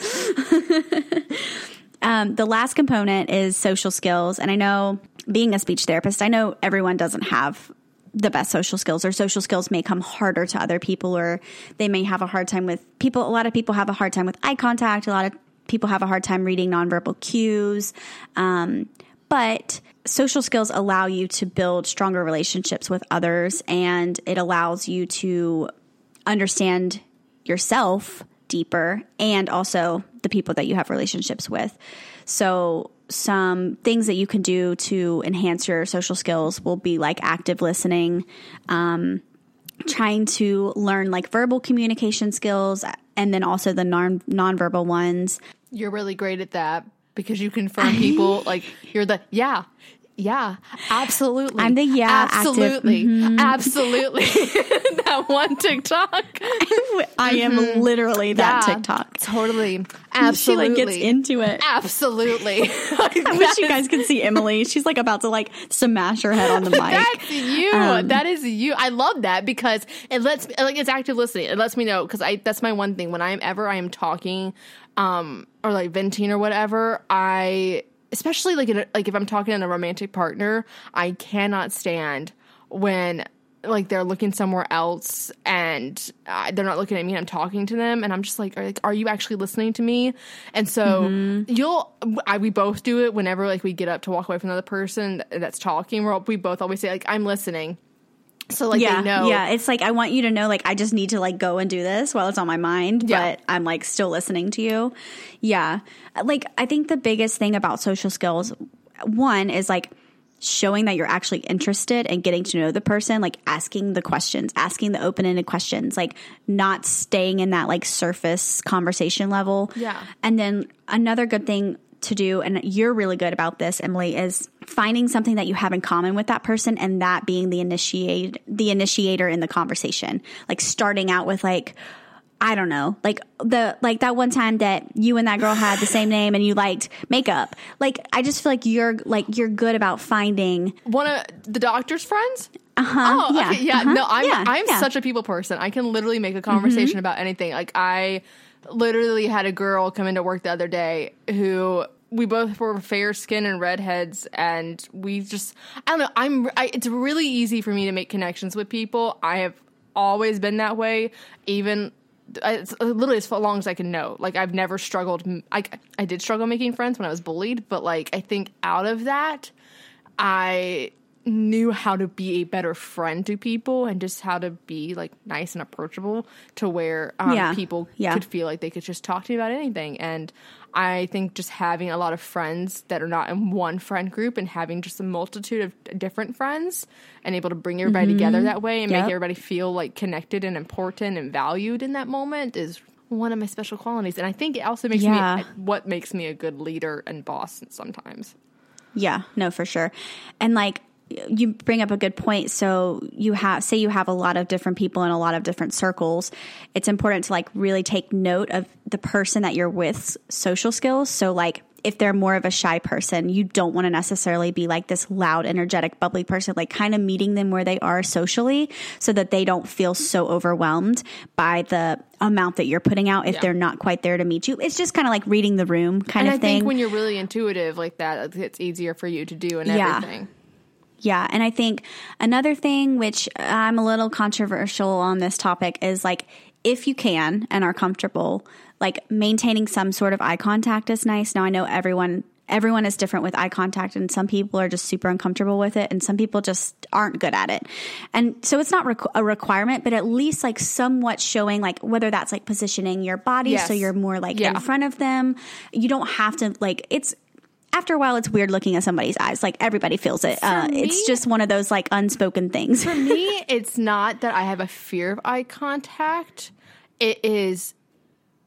um, the last component is social skills, and I know being a speech therapist, I know everyone doesn't have the best social skills or social skills may come harder to other people or they may have a hard time with people a lot of people have a hard time with eye contact a lot of people have a hard time reading nonverbal cues um, but social skills allow you to build stronger relationships with others and it allows you to understand yourself deeper and also the people that you have relationships with so some things that you can do to enhance your social skills will be like active listening, um, trying to learn like verbal communication skills, and then also the non nonverbal ones. You're really great at that because you confirm people like you're the yeah yeah, absolutely. I'm the yeah, absolutely, mm-hmm. absolutely. that one TikTok. I am mm-hmm. literally that yeah, TikTok. Totally, absolutely. She like gets into it. Absolutely. I wish you guys could see Emily. She's like about to like smash her head on the mic. That's you. Um, that is you. I love that because it lets like it's active listening. It lets me know because I that's my one thing when I'm ever I am talking um or like venting or whatever I especially like in a, like if I'm talking to a romantic partner, I cannot stand when like they're looking somewhere else and uh, they're not looking at me and I'm talking to them and I'm just like are, like, are you actually listening to me? And so mm-hmm. you'll I, we both do it whenever like we get up to walk away from another person that's talking. We're, we both always say like I'm listening. So like yeah, they know. Yeah, it's like I want you to know like I just need to like go and do this while it's on my mind, yeah. but I'm like still listening to you. Yeah. Like I think the biggest thing about social skills one is like showing that you're actually interested and getting to know the person, like asking the questions, asking the open-ended questions, like not staying in that like surface conversation level. Yeah. And then another good thing to do, and you're really good about this, Emily, is finding something that you have in common with that person and that being the initiate the initiator in the conversation. Like starting out with like, I don't know, like the like that one time that you and that girl had the same name and you liked makeup. Like I just feel like you're like you're good about finding one of the doctor's friends. Uh-huh. Oh, yeah. Okay. Yeah. Uh-huh. No, I'm yeah. I'm yeah. such a people person. I can literally make a conversation mm-hmm. about anything. Like I literally had a girl come into work the other day who we both were fair skin and redheads and we just i don't know i'm I, it's really easy for me to make connections with people. I have always been that way. Even it's literally as long as i can know. Like i've never struggled i, I did struggle making friends when i was bullied but like i think out of that i knew how to be a better friend to people and just how to be like nice and approachable to where um, yeah. people yeah. could feel like they could just talk to me about anything and i think just having a lot of friends that are not in one friend group and having just a multitude of different friends and able to bring everybody mm-hmm. together that way and yep. make everybody feel like connected and important and valued in that moment is one of my special qualities and i think it also makes yeah. me what makes me a good leader and boss sometimes yeah, no, for sure. And like you bring up a good point. So you have, say you have a lot of different people in a lot of different circles. It's important to like really take note of the person that you're with social skills. So like, if they're more of a shy person, you don't want to necessarily be like this loud, energetic, bubbly person, like kind of meeting them where they are socially so that they don't feel so overwhelmed by the amount that you're putting out if yeah. they're not quite there to meet you. It's just kind of like reading the room kind and of I thing. I think when you're really intuitive like that, it's easier for you to do and yeah. everything. Yeah. And I think another thing, which I'm a little controversial on this topic, is like if you can and are comfortable, like maintaining some sort of eye contact is nice. Now I know everyone everyone is different with eye contact and some people are just super uncomfortable with it and some people just aren't good at it and so it's not requ- a requirement but at least like somewhat showing like whether that's like positioning your body yes. so you're more like yeah. in front of them you don't have to like it's after a while, it's weird looking at somebody's eyes. Like everybody feels it. Uh, me, it's just one of those like unspoken things. For me, it's not that I have a fear of eye contact. It is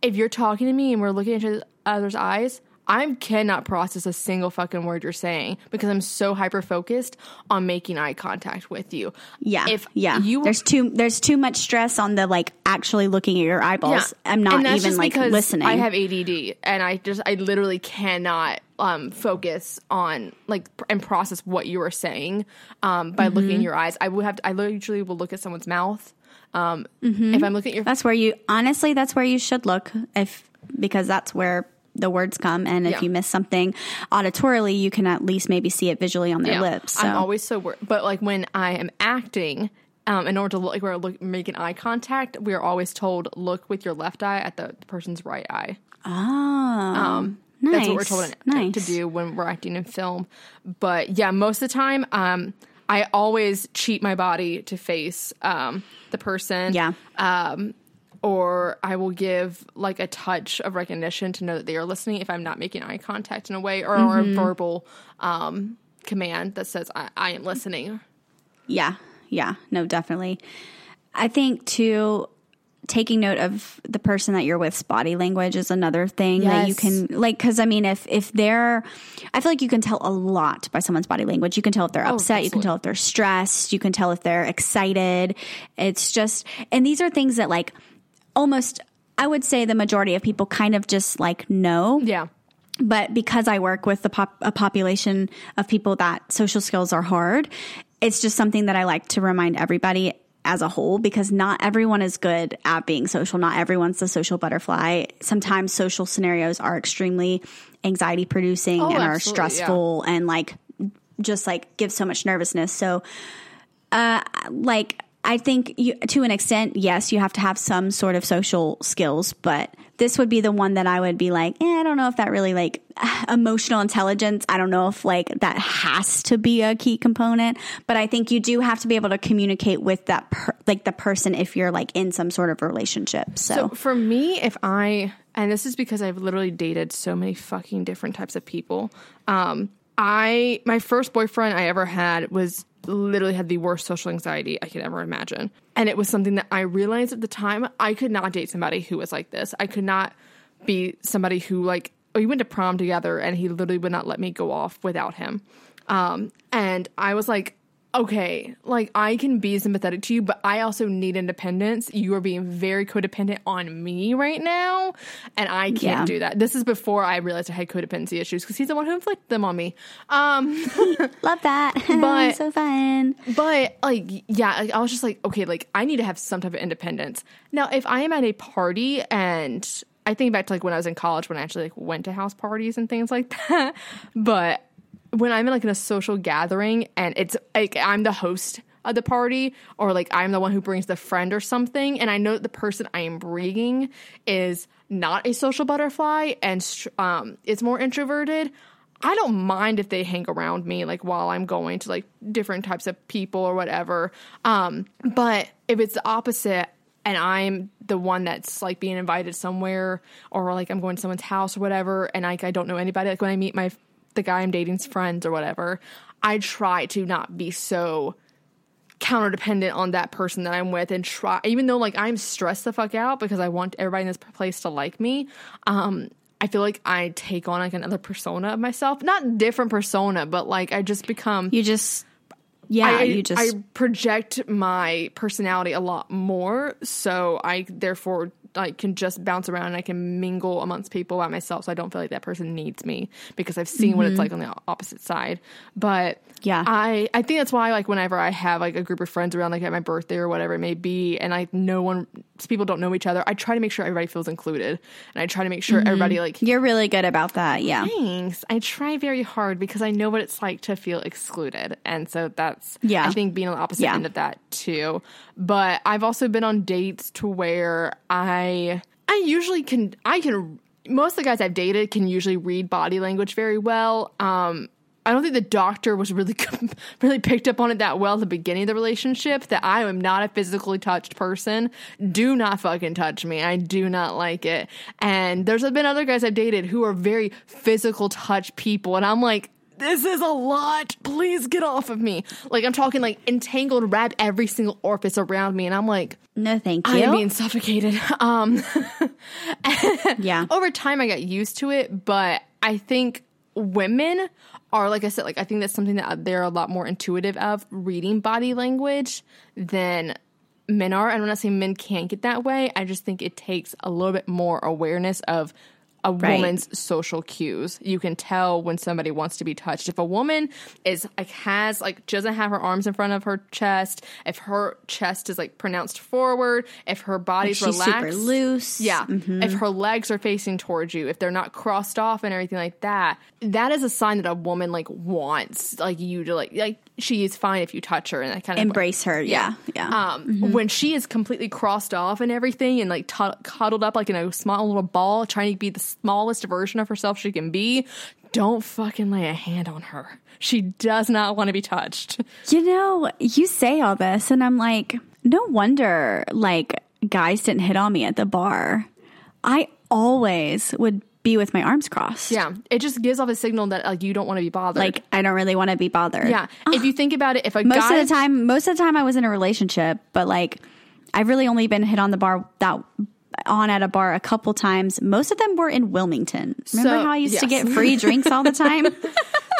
if you're talking to me and we're looking at each other's eyes, I cannot process a single fucking word you're saying because I'm so hyper focused on making eye contact with you. Yeah. If yeah. you there's too there's too much stress on the like actually looking at your eyeballs. Yeah. I'm not even like listening. I have ADD and I just I literally cannot um, focus on like and process what you are saying um, by mm-hmm. looking in your eyes. I would have to, I literally will look at someone's mouth. Um, mm-hmm. If I'm looking at your, that's where you honestly that's where you should look if because that's where the words come. And if Yeah. you miss something auditorily, you can at least maybe see it visually on their lips. So I'm always so worried. But like when I am acting, um, in order to look, like we're look, making eye contact, we are always told look with your left eye at the person's right eye. oh, Um, nice. That's what we're told to, nice. to do when we're acting in film. But yeah, most of the time, um, I always cheat my body to face um, the person. Yeah. Um, or I will give like a touch of recognition to know that they are listening if I'm not making eye contact in a way, or, or Mm-hmm. a verbal um, command that says I, I am listening. Yeah, yeah, no, definitely. I think too, taking note of the person that you're with's body language is another thing that you can like. Because I mean, if if they're, I feel like you can tell a lot by someone's body language. You can tell if they're upset. You can tell if they're stressed. You can tell if they're excited. It's just, and these are things that like almost. I would say the majority of people kind of just like know Yeah. but because I work with the pop, a population of people that social skills are hard, it's just something that I like to remind everybody as a whole because not everyone is good at being social. Not everyone's the social butterfly. Sometimes social scenarios are extremely anxiety producing Oh, and are absolutely, yeah. stressful and like just like give so much nervousness. So, uh, like I think you, to an extent, yes, you have to have some sort of social skills, but this would be the one that I would be like, eh, I don't know if that really like emotional intelligence. I don't know if like that has to be a key component, but I think you do have to be able to communicate with that, per, like the person if you're like in some sort of relationship. So, So for me, if I and this is because I've literally dated so many fucking different types of people. Um, I my first boyfriend I ever had was literally had the worst social anxiety I could ever imagine, and it was something that I realized at the time I could not date somebody who was like this. I could not be somebody who like we went to prom together and he literally would not let me go off without him. Um, and I was like, okay, like I can be sympathetic to you, but I also need independence. You are being very codependent on me right now, and I can't Yeah. do that. This is before I realized I had codependency issues because he's the one who inflicted them on me. Um, love that. But- so fun. but like, yeah, like, I was just like, okay, like I need to have some type of independence. Now, if I am at a party and I think back to like when I was in college when I actually like went to house parties and things like that, but when I'm in like in a social gathering and it's like I'm the host of the party or like I'm the one who brings the friend or something and I know that the person I am bringing is not a social butterfly and um it's more introverted I don't mind if they hang around me like while I'm going to like different types of people or whatever. Um, but if it's the opposite and I'm the one that's like being invited somewhere or like I'm going to someone's house or whatever and like I don't know anybody, like when I meet my the guy I'm dating's friends or whatever, I try to not be so counter dependent on that person that I'm with and try even though like I'm stressed the fuck out because I want everybody in this place to like me. Um I feel like I take on like another persona of myself. Not different persona, but like I just become You just, yeah, I, you just, I project my personality a lot more, so I therefore like can just bounce around and I can mingle amongst people by myself. So I don't feel like that person needs me because I've seen what it's like on the opposite side. But Mm-hmm. Yeah. I I think that's why like whenever I have like a group of friends around, like at my birthday or whatever it may be, and like no one people don't know each other, I try to make sure everybody feels included, and I try to make sure Mm-hmm. everybody like you're really good about that. Yeah. Thanks. I try very hard because I know what it's like to feel excluded. And so that's, Yeah. I think, being on the opposite Yeah. end of that too. But I've also been on dates to where I, I I usually can, I can, most of the guys I've dated can usually read body language very well. Um, I don't think the doctor was really really picked up on it that well at the beginning of the relationship that I am not a physically touched person. Do not fucking touch me. I do not like it. And there's been other guys I've dated who are very physical touch people and I'm like this is a lot. Please get off of me. Like I'm talking like entangled, wrap every single orifice around me and I'm like No, thank you. I'm being suffocated. Um yeah. over time I got used to it, but I think women are like I said, like I think that's something that they're a lot more intuitive of reading body language than men are. And I'm not saying men can't get that way. I just think it takes a little bit more awareness of a woman's social cues. You can tell when somebody wants to be touched. If a woman is like has like doesn't have her arms in front of her chest, if her chest is like pronounced forward, if her body's she's relaxed, loose. yeah, if her legs are facing towards you, if they're not crossed off and everything like that, that is a sign that a woman like wants like you to like like she is fine if you touch her and that kind of Embrace her. Yeah. Yeah. um, when she is completely crossed off and everything and like t- cuddled up like in a small little ball, trying to be the smallest version of herself she can be, don't fucking lay a hand on her. She does not want to be touched. You know, you say all this, and I'm like, no wonder like guys didn't hit on me at the bar. I always would be with my arms crossed. Yeah, it just gives off a signal that like you don't want to be bothered. Like I don't really want to be bothered. yeah, if you think about it, if a Most guy of the time, most of the time I was in a relationship, but like I've really only been hit on the bar that on at a bar a couple times. Most of them were in Wilmington. Remember So, how I used to get free drinks all the time?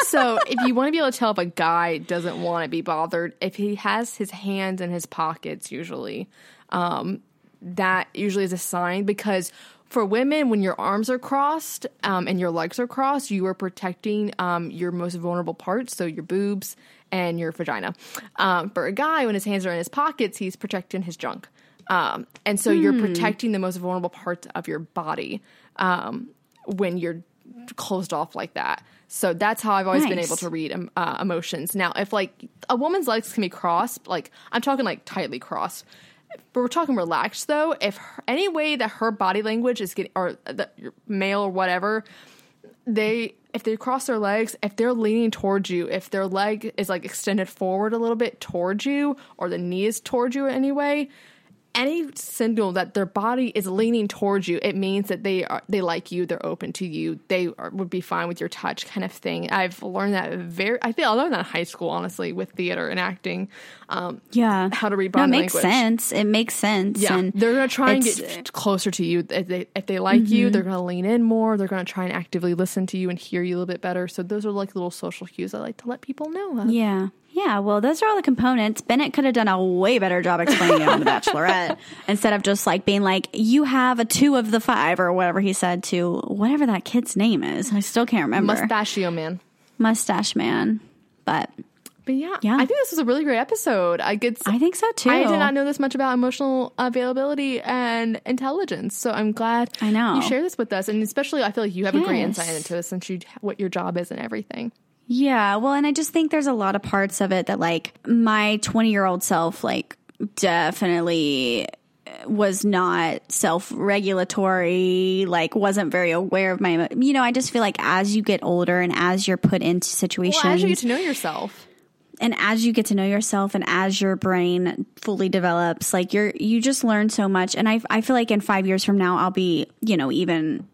so if you want to be able to tell if a guy doesn't want to be bothered, if he has his hands in his pockets, usually, um, that usually is a sign because for women, when your arms are crossed um, and your legs are crossed, you are protecting um, your most vulnerable parts, so your boobs and your vagina. Um, for a guy, when his hands are in his pockets, he's protecting his junk. Um, and so you're protecting the most vulnerable parts of your body um, when you're closed off like that. So that's how I've always been able to read um, uh, emotions. Now, if like a woman's legs can be crossed, like I'm talking like tightly crossed, but we're talking relaxed though. If her, any way that her body language is getting, or the male or whatever, they if they cross their legs, if they're leaning towards you, if their leg is like extended forward a little bit towards you, or the knee is towards you anyway, any signal that their body is leaning towards you, it means that they are they like you, they're open to you, they are, would be fine with your touch, kind of thing. I've learned that very. I think I learned that in high school, honestly, with theater and acting. Um, yeah. how to read body No, it makes language. sense. It makes sense. Yeah, And they're gonna try and Mm-hmm. get closer to you. If they if they like you, they're gonna lean in more. They're gonna try and actively listen to you and hear you a little bit better. So those are like little social cues I like to let people know. Of. Yeah. Yeah. Well, those are all the components. Bennett could have done a way better job explaining it on The Bachelorette instead of just like being like, you have a two of the five or whatever he said to whatever that kid's name is. I still can't remember. Mustachio man. Mustache man. But But yeah, Yeah. I think this was a really great episode. I get. I think so too. I did not know this much about emotional availability and intelligence, so I'm glad I know. you share this with us, and especially I feel like you have a great insight into it since you what your job is and everything. Yeah, well, and I just think there's a lot of parts of it that like my 20 year old self like definitely uh, was not self regulatory, like wasn't very aware of my, you know, I just feel like as you get older and as you're put into situations Well, as you get to know yourself, and as you get to know yourself and as your brain fully develops like you're you just learn so much. And i i feel like in 5 years from now i'll be you know even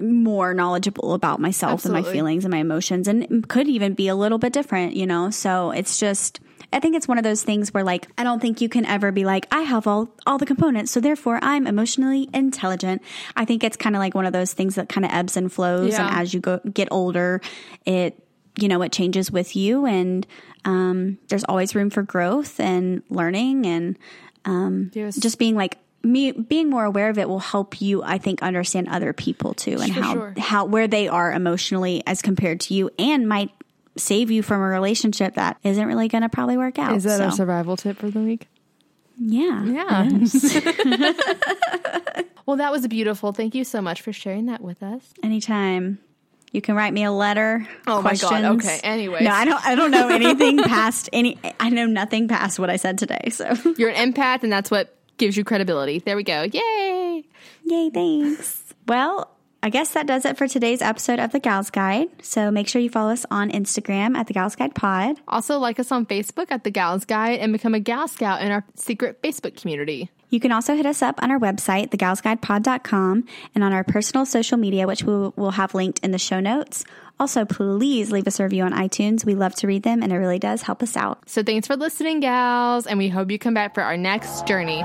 more knowledgeable about myself and my feelings and my emotions and could even be a little bit different you know so it's just I think it's one of those things where like I don't think you can ever be like I have all all the components so therefore I'm emotionally intelligent. I think it's kind of like one of those things that kind of ebbs and flows and as you go get older it you know it changes with you and um, there's always room for growth and learning and um, Yes. just being like me being more aware of it will help you i think understand other people too and For how sure. how where they are emotionally as compared to you and might save you from a relationship that isn't really going to probably work out is that So, a survival tip for the week? yeah Yeah. well, that was beautiful. Thank you so much for sharing that with us. anytime you can write me a letter Oh my God. Okay, anyways. no i don't i don't know anything past any i know nothing past what i said today so You're an empath, and that's what gives you credibility. There we go. Yay! Yay, thanks. Well, I guess that does it for today's episode of The Gals Guide. So make sure you follow us on Instagram at The Gals Guide Pod. Also, like us on Facebook at the Gals Guide and become a Gal Scout in our secret Facebook community. You can also hit us up on our website, thegalsguidepod.com, and on our personal social media, which we will have linked in the show notes. Also, please leave us a review on iTunes. We love to read them, and it really does help us out. So, thanks for listening, gals, and we hope you come back for our next journey.